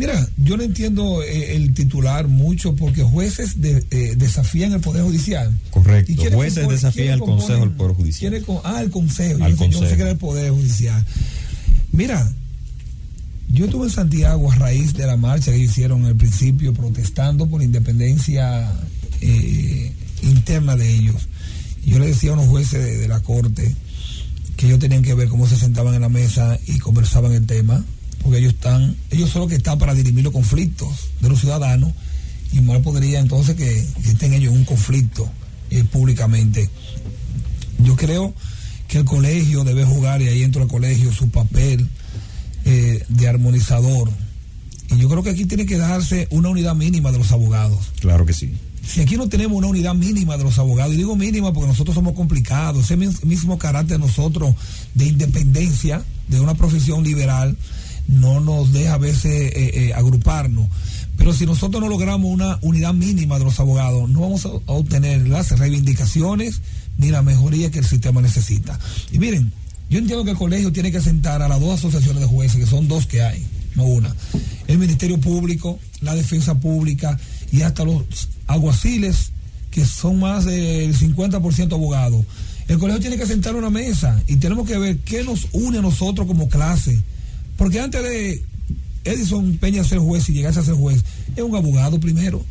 Mira, yo no entiendo eh, el titular mucho porque jueces de, eh, desafían el Poder Judicial. Correcto. ¿Y quiénes Jueces componen- desafían al Consejo del Poder Judicial. quiénes co- ah, el Consejo. Al yo, sé- yo Consejo. sé que era el Poder Judicial. Mira, yo estuve en Santiago a raíz de la marcha que hicieron al principio protestando por la independencia eh, interna de ellos. Yo le decía a unos jueces de, de la corte que ellos tenían que ver cómo se sentaban en la mesa y conversaban el tema, porque ellos están, ellos son los que están para dirimir los conflictos de los ciudadanos y mal podría entonces que, que estén ellos en un conflicto eh, públicamente. Yo creo que el colegio debe jugar, y ahí entra el colegio, su papel eh, de armonizador. Y yo creo que aquí tiene que darse una unidad mínima de los abogados. Claro que sí. Si aquí no tenemos una unidad mínima de los abogados, y digo mínima porque nosotros somos complicados, ese mis- mismo carácter de nosotros de independencia, de una profesión liberal, no nos deja a veces eh, eh, agruparnos. Pero si nosotros no logramos una unidad mínima de los abogados, no vamos a, obtener las reivindicaciones ni la mejoría que el sistema necesita. Y miren, yo entiendo que el colegio tiene que sentar a las dos asociaciones de jueces, que son dos que hay, no una. El Ministerio Público, la Defensa Pública y hasta los alguaciles, que son más del 50% abogados. El colegio tiene que sentar una mesa y tenemos que ver qué nos une a nosotros como clase. Porque antes de Edison Peña ser juez y llegarse a ser juez, es un abogado primero.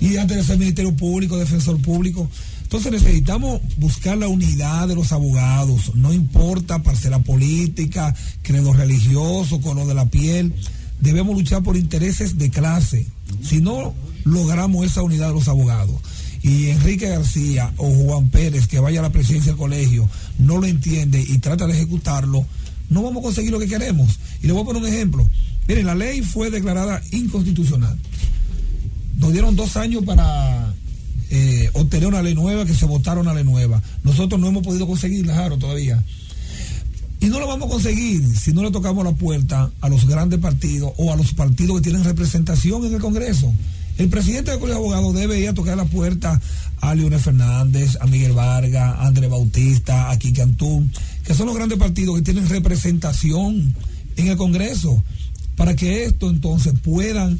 Y antes de ser Ministerio Público, Defensor Público. Entonces necesitamos buscar la unidad de los abogados. No importa parcela política, credo religioso, color de la piel. Debemos luchar por intereses de clase. Si no logramos esa unidad de los abogados y Enrique García o Juan Pérez, que vaya a la presidencia del colegio, no lo entiende y trata de ejecutarlo, no vamos a conseguir lo que queremos. Y le voy a poner un ejemplo. Miren, la ley fue declarada inconstitucional. Nos dieron dos años para eh, obtener una ley nueva, que se votara una ley nueva. Nosotros no hemos podido conseguirla, Jaro, todavía. Y no lo vamos a conseguir si no le tocamos la puerta a los grandes partidos o a los partidos que tienen representación en el Congreso. El presidente del Colegio de Abogados debe ir a tocar la puerta a Leonel Fernández, a Miguel Vargas, a Andrés Bautista, a Kiki Antún, que son los grandes partidos que tienen representación en el Congreso, para que esto entonces puedan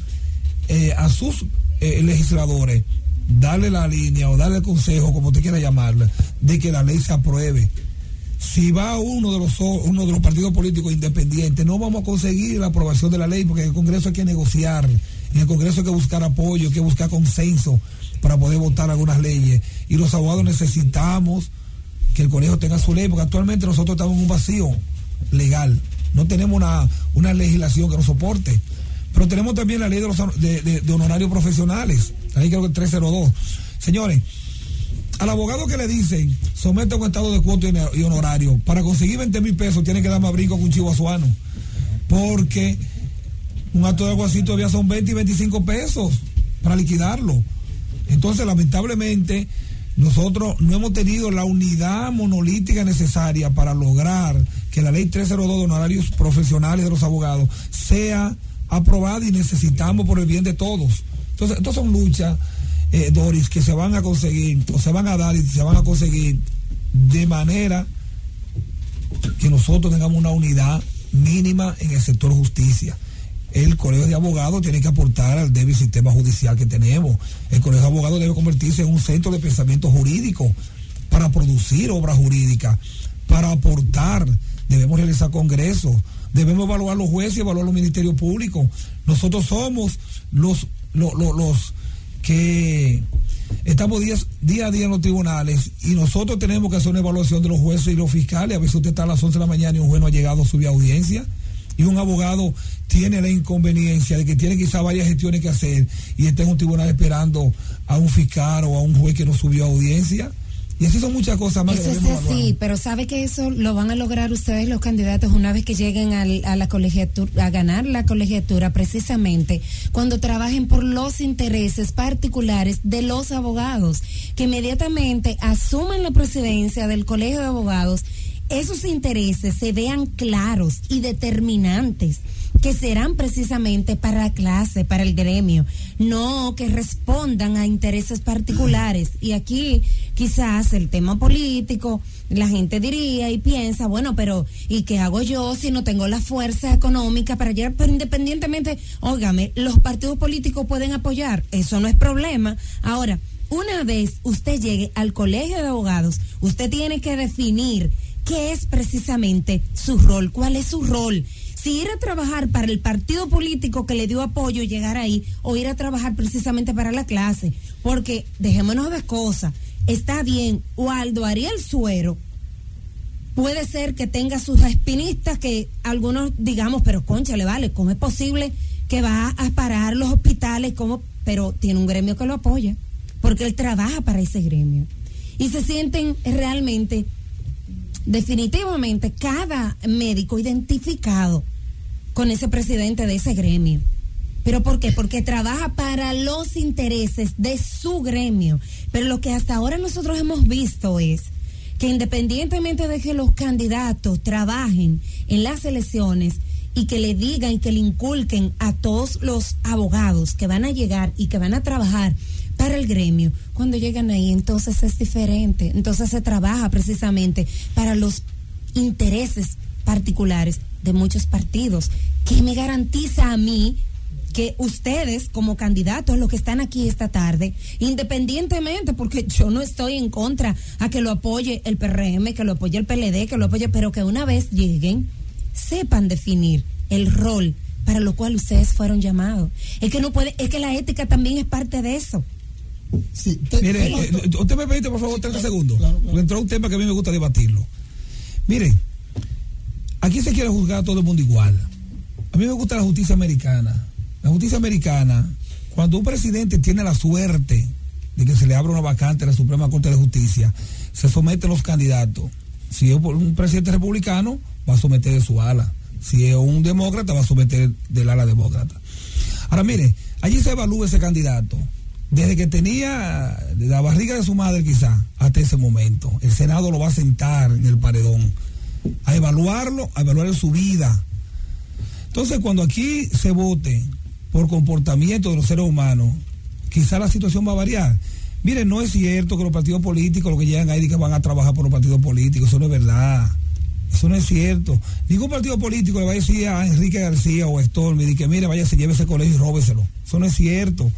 eh, a sus eh, legisladores darle la línea o darle el consejo, como usted quiera llamarle, de que la ley se apruebe. Si va uno de los uno de los partidos políticos independientes, no vamos a conseguir la aprobación de la ley porque en el Congreso hay que negociar, en el Congreso hay que buscar apoyo, hay que buscar consenso para poder votar algunas leyes. Y los abogados necesitamos que el colegio tenga su ley, porque actualmente nosotros estamos en un vacío legal. No tenemos una, una legislación que nos soporte. Pero tenemos también la ley de, de, honorarios profesionales, ley creo que 302. Señores, al abogado que le dicen, somete a un estado de cuota y honorario, para conseguir 20 mil pesos tiene que dar más brinco que un chivo azuano. Porque un acto de así todavía son 20 y 25 pesos para liquidarlo. Entonces, lamentablemente, nosotros no hemos tenido la unidad monolítica necesaria para lograr que la ley 302 de honorarios profesionales de los abogados sea aprobada y necesitamos por el bien de todos. Entonces, estas son luchas, eh, Doris, que se van a conseguir, o se van a dar y se van a conseguir de manera que nosotros tengamos una unidad mínima en el sector justicia. El colegio de abogados tiene que aportar al débil sistema judicial que tenemos. El colegio de abogados debe convertirse en un centro de pensamiento jurídico para producir obra jurídica, para aportar. Debemos realizar congresos, debemos evaluar los jueces y evaluar los ministerios públicos. Nosotros somos los, los, los, que estamos día, día, a día en los tribunales y nosotros tenemos que hacer una evaluación de los jueces y los fiscales. A veces usted está a las 11 de la mañana y un juez no ha llegado a su audiencia y un abogado tiene la inconveniencia de que tiene quizá varias gestiones que hacer y está en un tribunal esperando a un fiscal o a un juez que no subió a audiencia. Y así son muchas cosas más eso es así, pero sabe que eso lo van a lograr ustedes los candidatos una vez que lleguen al, a la colegiatura, a ganar la colegiatura, precisamente cuando trabajen por los intereses particulares de los abogados, que inmediatamente asuman la presidencia del colegio de abogados, esos intereses se vean claros y determinantes que serán precisamente para la clase, para el gremio, no que respondan a intereses particulares. Y aquí quizás el tema político, la gente diría y piensa, bueno, pero ¿y qué hago yo si no tengo la fuerza económica para llegar? Pero independientemente, óigame, los partidos políticos pueden apoyar, eso no es problema. Ahora, una vez usted llegue al colegio de abogados, usted tiene que definir qué es precisamente su rol, cuál es su rol si ir a trabajar para el partido político que le dio apoyo llegar ahí, o ir a trabajar precisamente para la clase. Porque dejémonos de cosas. Está bien, Waldo Ariel Suero puede ser que tenga sus espinistas que algunos digamos, pero concha, le vale, ¿cómo es posible que va a parar los hospitales? ¿Cómo? Pero tiene un gremio que lo apoya, porque él trabaja para ese gremio. Y se sienten realmente definitivamente cada médico identificado con ese presidente de ese gremio. ¿Pero por qué? Porque trabaja para los intereses de su gremio. Pero lo que hasta ahora nosotros hemos visto es que independientemente de que los candidatos trabajen en las elecciones y que le digan que le inculquen a todos los abogados que van a llegar y que van a trabajar para el gremio, cuando llegan ahí entonces es diferente, entonces se trabaja precisamente para los intereses particulares de muchos partidos, que me garantiza a mí que ustedes como candidatos, los que están aquí esta tarde, independientemente, porque yo no estoy en contra a que lo apoye el PRM, que lo apoye el PLD, que lo apoye, pero que una vez lleguen, sepan definir el rol para lo cual ustedes fueron llamados. Es que no puede, es que la ética también es parte de eso. Sí, Mire, eh, usted me permite, por favor, 30 segundos. Entró un tema que a mí me gusta debatirlo. Mire, aquí se quiere juzgar a todo el mundo igual. A mí me gusta la justicia americana. La justicia americana, cuando un presidente tiene la suerte de que se le abra una vacante a la Suprema Corte de Justicia, se somete a los candidatos. Si es un presidente republicano, va a someter de su ala. Si es un demócrata, va a someter del ala demócrata. Ahora, mire, allí se evalúa ese candidato desde que tenía la barriga de su madre quizá hasta ese momento. El Senado lo va a sentar en el paredón a evaluarlo, a evaluar su vida. Entonces, cuando aquí se vote por comportamiento de los seres humanos, quizá la situación va a variar. Miren, no es cierto que los partidos políticos, lo que llegan ahí, que van a trabajar por los partidos políticos, eso no es verdad. Eso no es cierto. Ningún partido político le va a decir a Enrique García o a Stormy que mire, vaya, se lleve ese colegio y róbeselo. Eso no es cierto.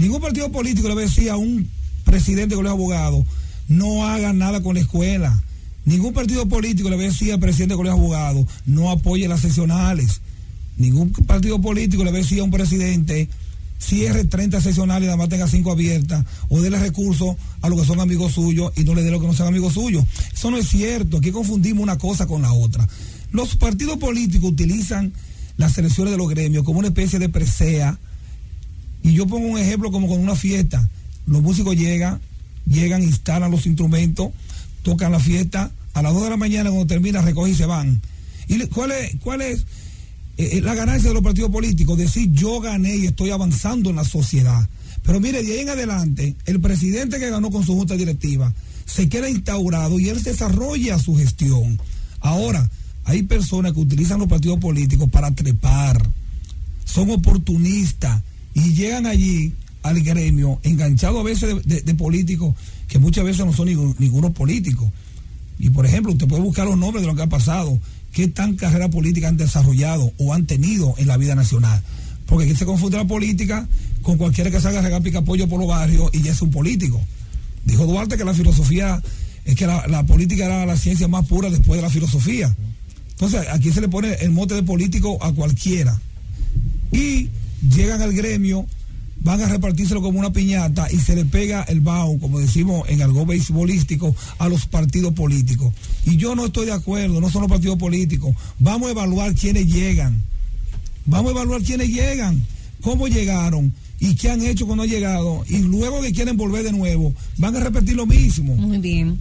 Ningún partido político le va a decir a un presidente con los abogados, no haga nada con la escuela. Ningún partido político le va a decir al presidente con los abogados, no apoye las seccionales. Ningún partido político le va a decir a un presidente, cierre 30 seccionales y nada tenga 5 abiertas, o déle recursos a los que son amigos suyos y no le dé lo que no sean amigos suyos. Eso no es cierto, aquí confundimos una cosa con la otra. Los partidos políticos utilizan las elecciones de los gremios como una especie de presea y yo pongo un ejemplo como con una fiesta. Los músicos llegan, llegan, instalan los instrumentos, tocan la fiesta, a las 2 de la mañana cuando termina recogen y se van. ¿Y cuál es, eh, eh, la ganancia de los partidos políticos? Decir yo gané y estoy avanzando en la sociedad. Pero mire, de ahí en adelante, el presidente que ganó con su junta directiva se queda instaurado y él desarrolla su gestión. Ahora, hay personas que utilizan los partidos políticos para trepar, son oportunistas y llegan allí al gremio enganchado a veces de, políticos que muchas veces no son ninguno político. Y por ejemplo, usted puede buscar los nombres de lo que ha pasado, qué tan carrera política han desarrollado o han tenido en la vida nacional. Porque aquí se confunde la política con cualquiera que salga a regar pica apoyo por los barrios y ya es un político. Dijo Duarte que la filosofía es que la, la política era la ciencia más pura después de la filosofía. Entonces, aquí se le pone el mote de político a cualquiera. Y llegan al gremio, van a repartírselo como una piñata y se le pega el bajo, como decimos en algo beisbolístico, a los partidos políticos. Y yo no estoy de acuerdo, no son los partidos políticos. Vamos a evaluar quiénes llegan. Vamos a evaluar quiénes llegan, cómo llegaron, y qué han hecho cuando han llegado, y luego que quieren volver de nuevo, van a repetir lo mismo. Muy bien.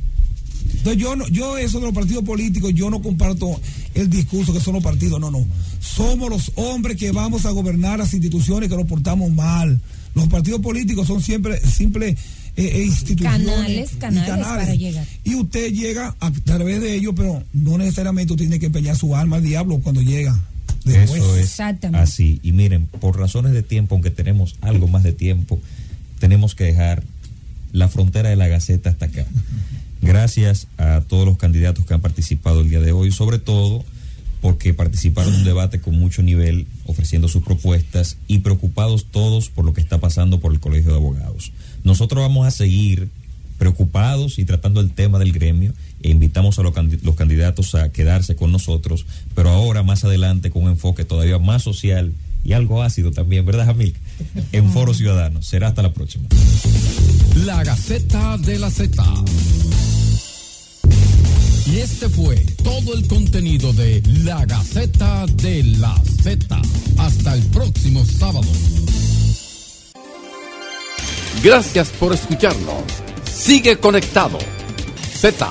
Entonces yo no, yo eso de los partidos políticos, yo no comparto el discurso que son los partidos, no, no. Somos los hombres que vamos a gobernar las instituciones que nos portamos mal. Los partidos políticos son siempre simples eh, eh, instituciones Canales, y canales para llegar. Y usted llega a través de ellos, pero no necesariamente usted tiene que empeñar su alma al diablo cuando llega. Después. Eso es Exactamente. así. Y miren, por razones de tiempo, aunque tenemos algo más de tiempo, tenemos que dejar la frontera de la Gaceta hasta acá. Gracias a todos los candidatos que han participado el día de hoy, sobre todo porque participaron en un debate con mucho nivel, ofreciendo sus propuestas y preocupados todos por lo que está pasando por el Colegio de Abogados. Nosotros vamos a seguir preocupados y tratando el tema del gremio e invitamos a los candi- los candidatos a quedarse con nosotros, pero ahora más adelante con un enfoque todavía más social y algo ácido también, ¿verdad, Jamil? En Foro Ciudadano. Será hasta la próxima. La Gaceta de la Z. Y este fue todo el contenido de La Gaceta de la Z. Hasta el próximo sábado. Gracias por escucharnos. Sigue conectado. Z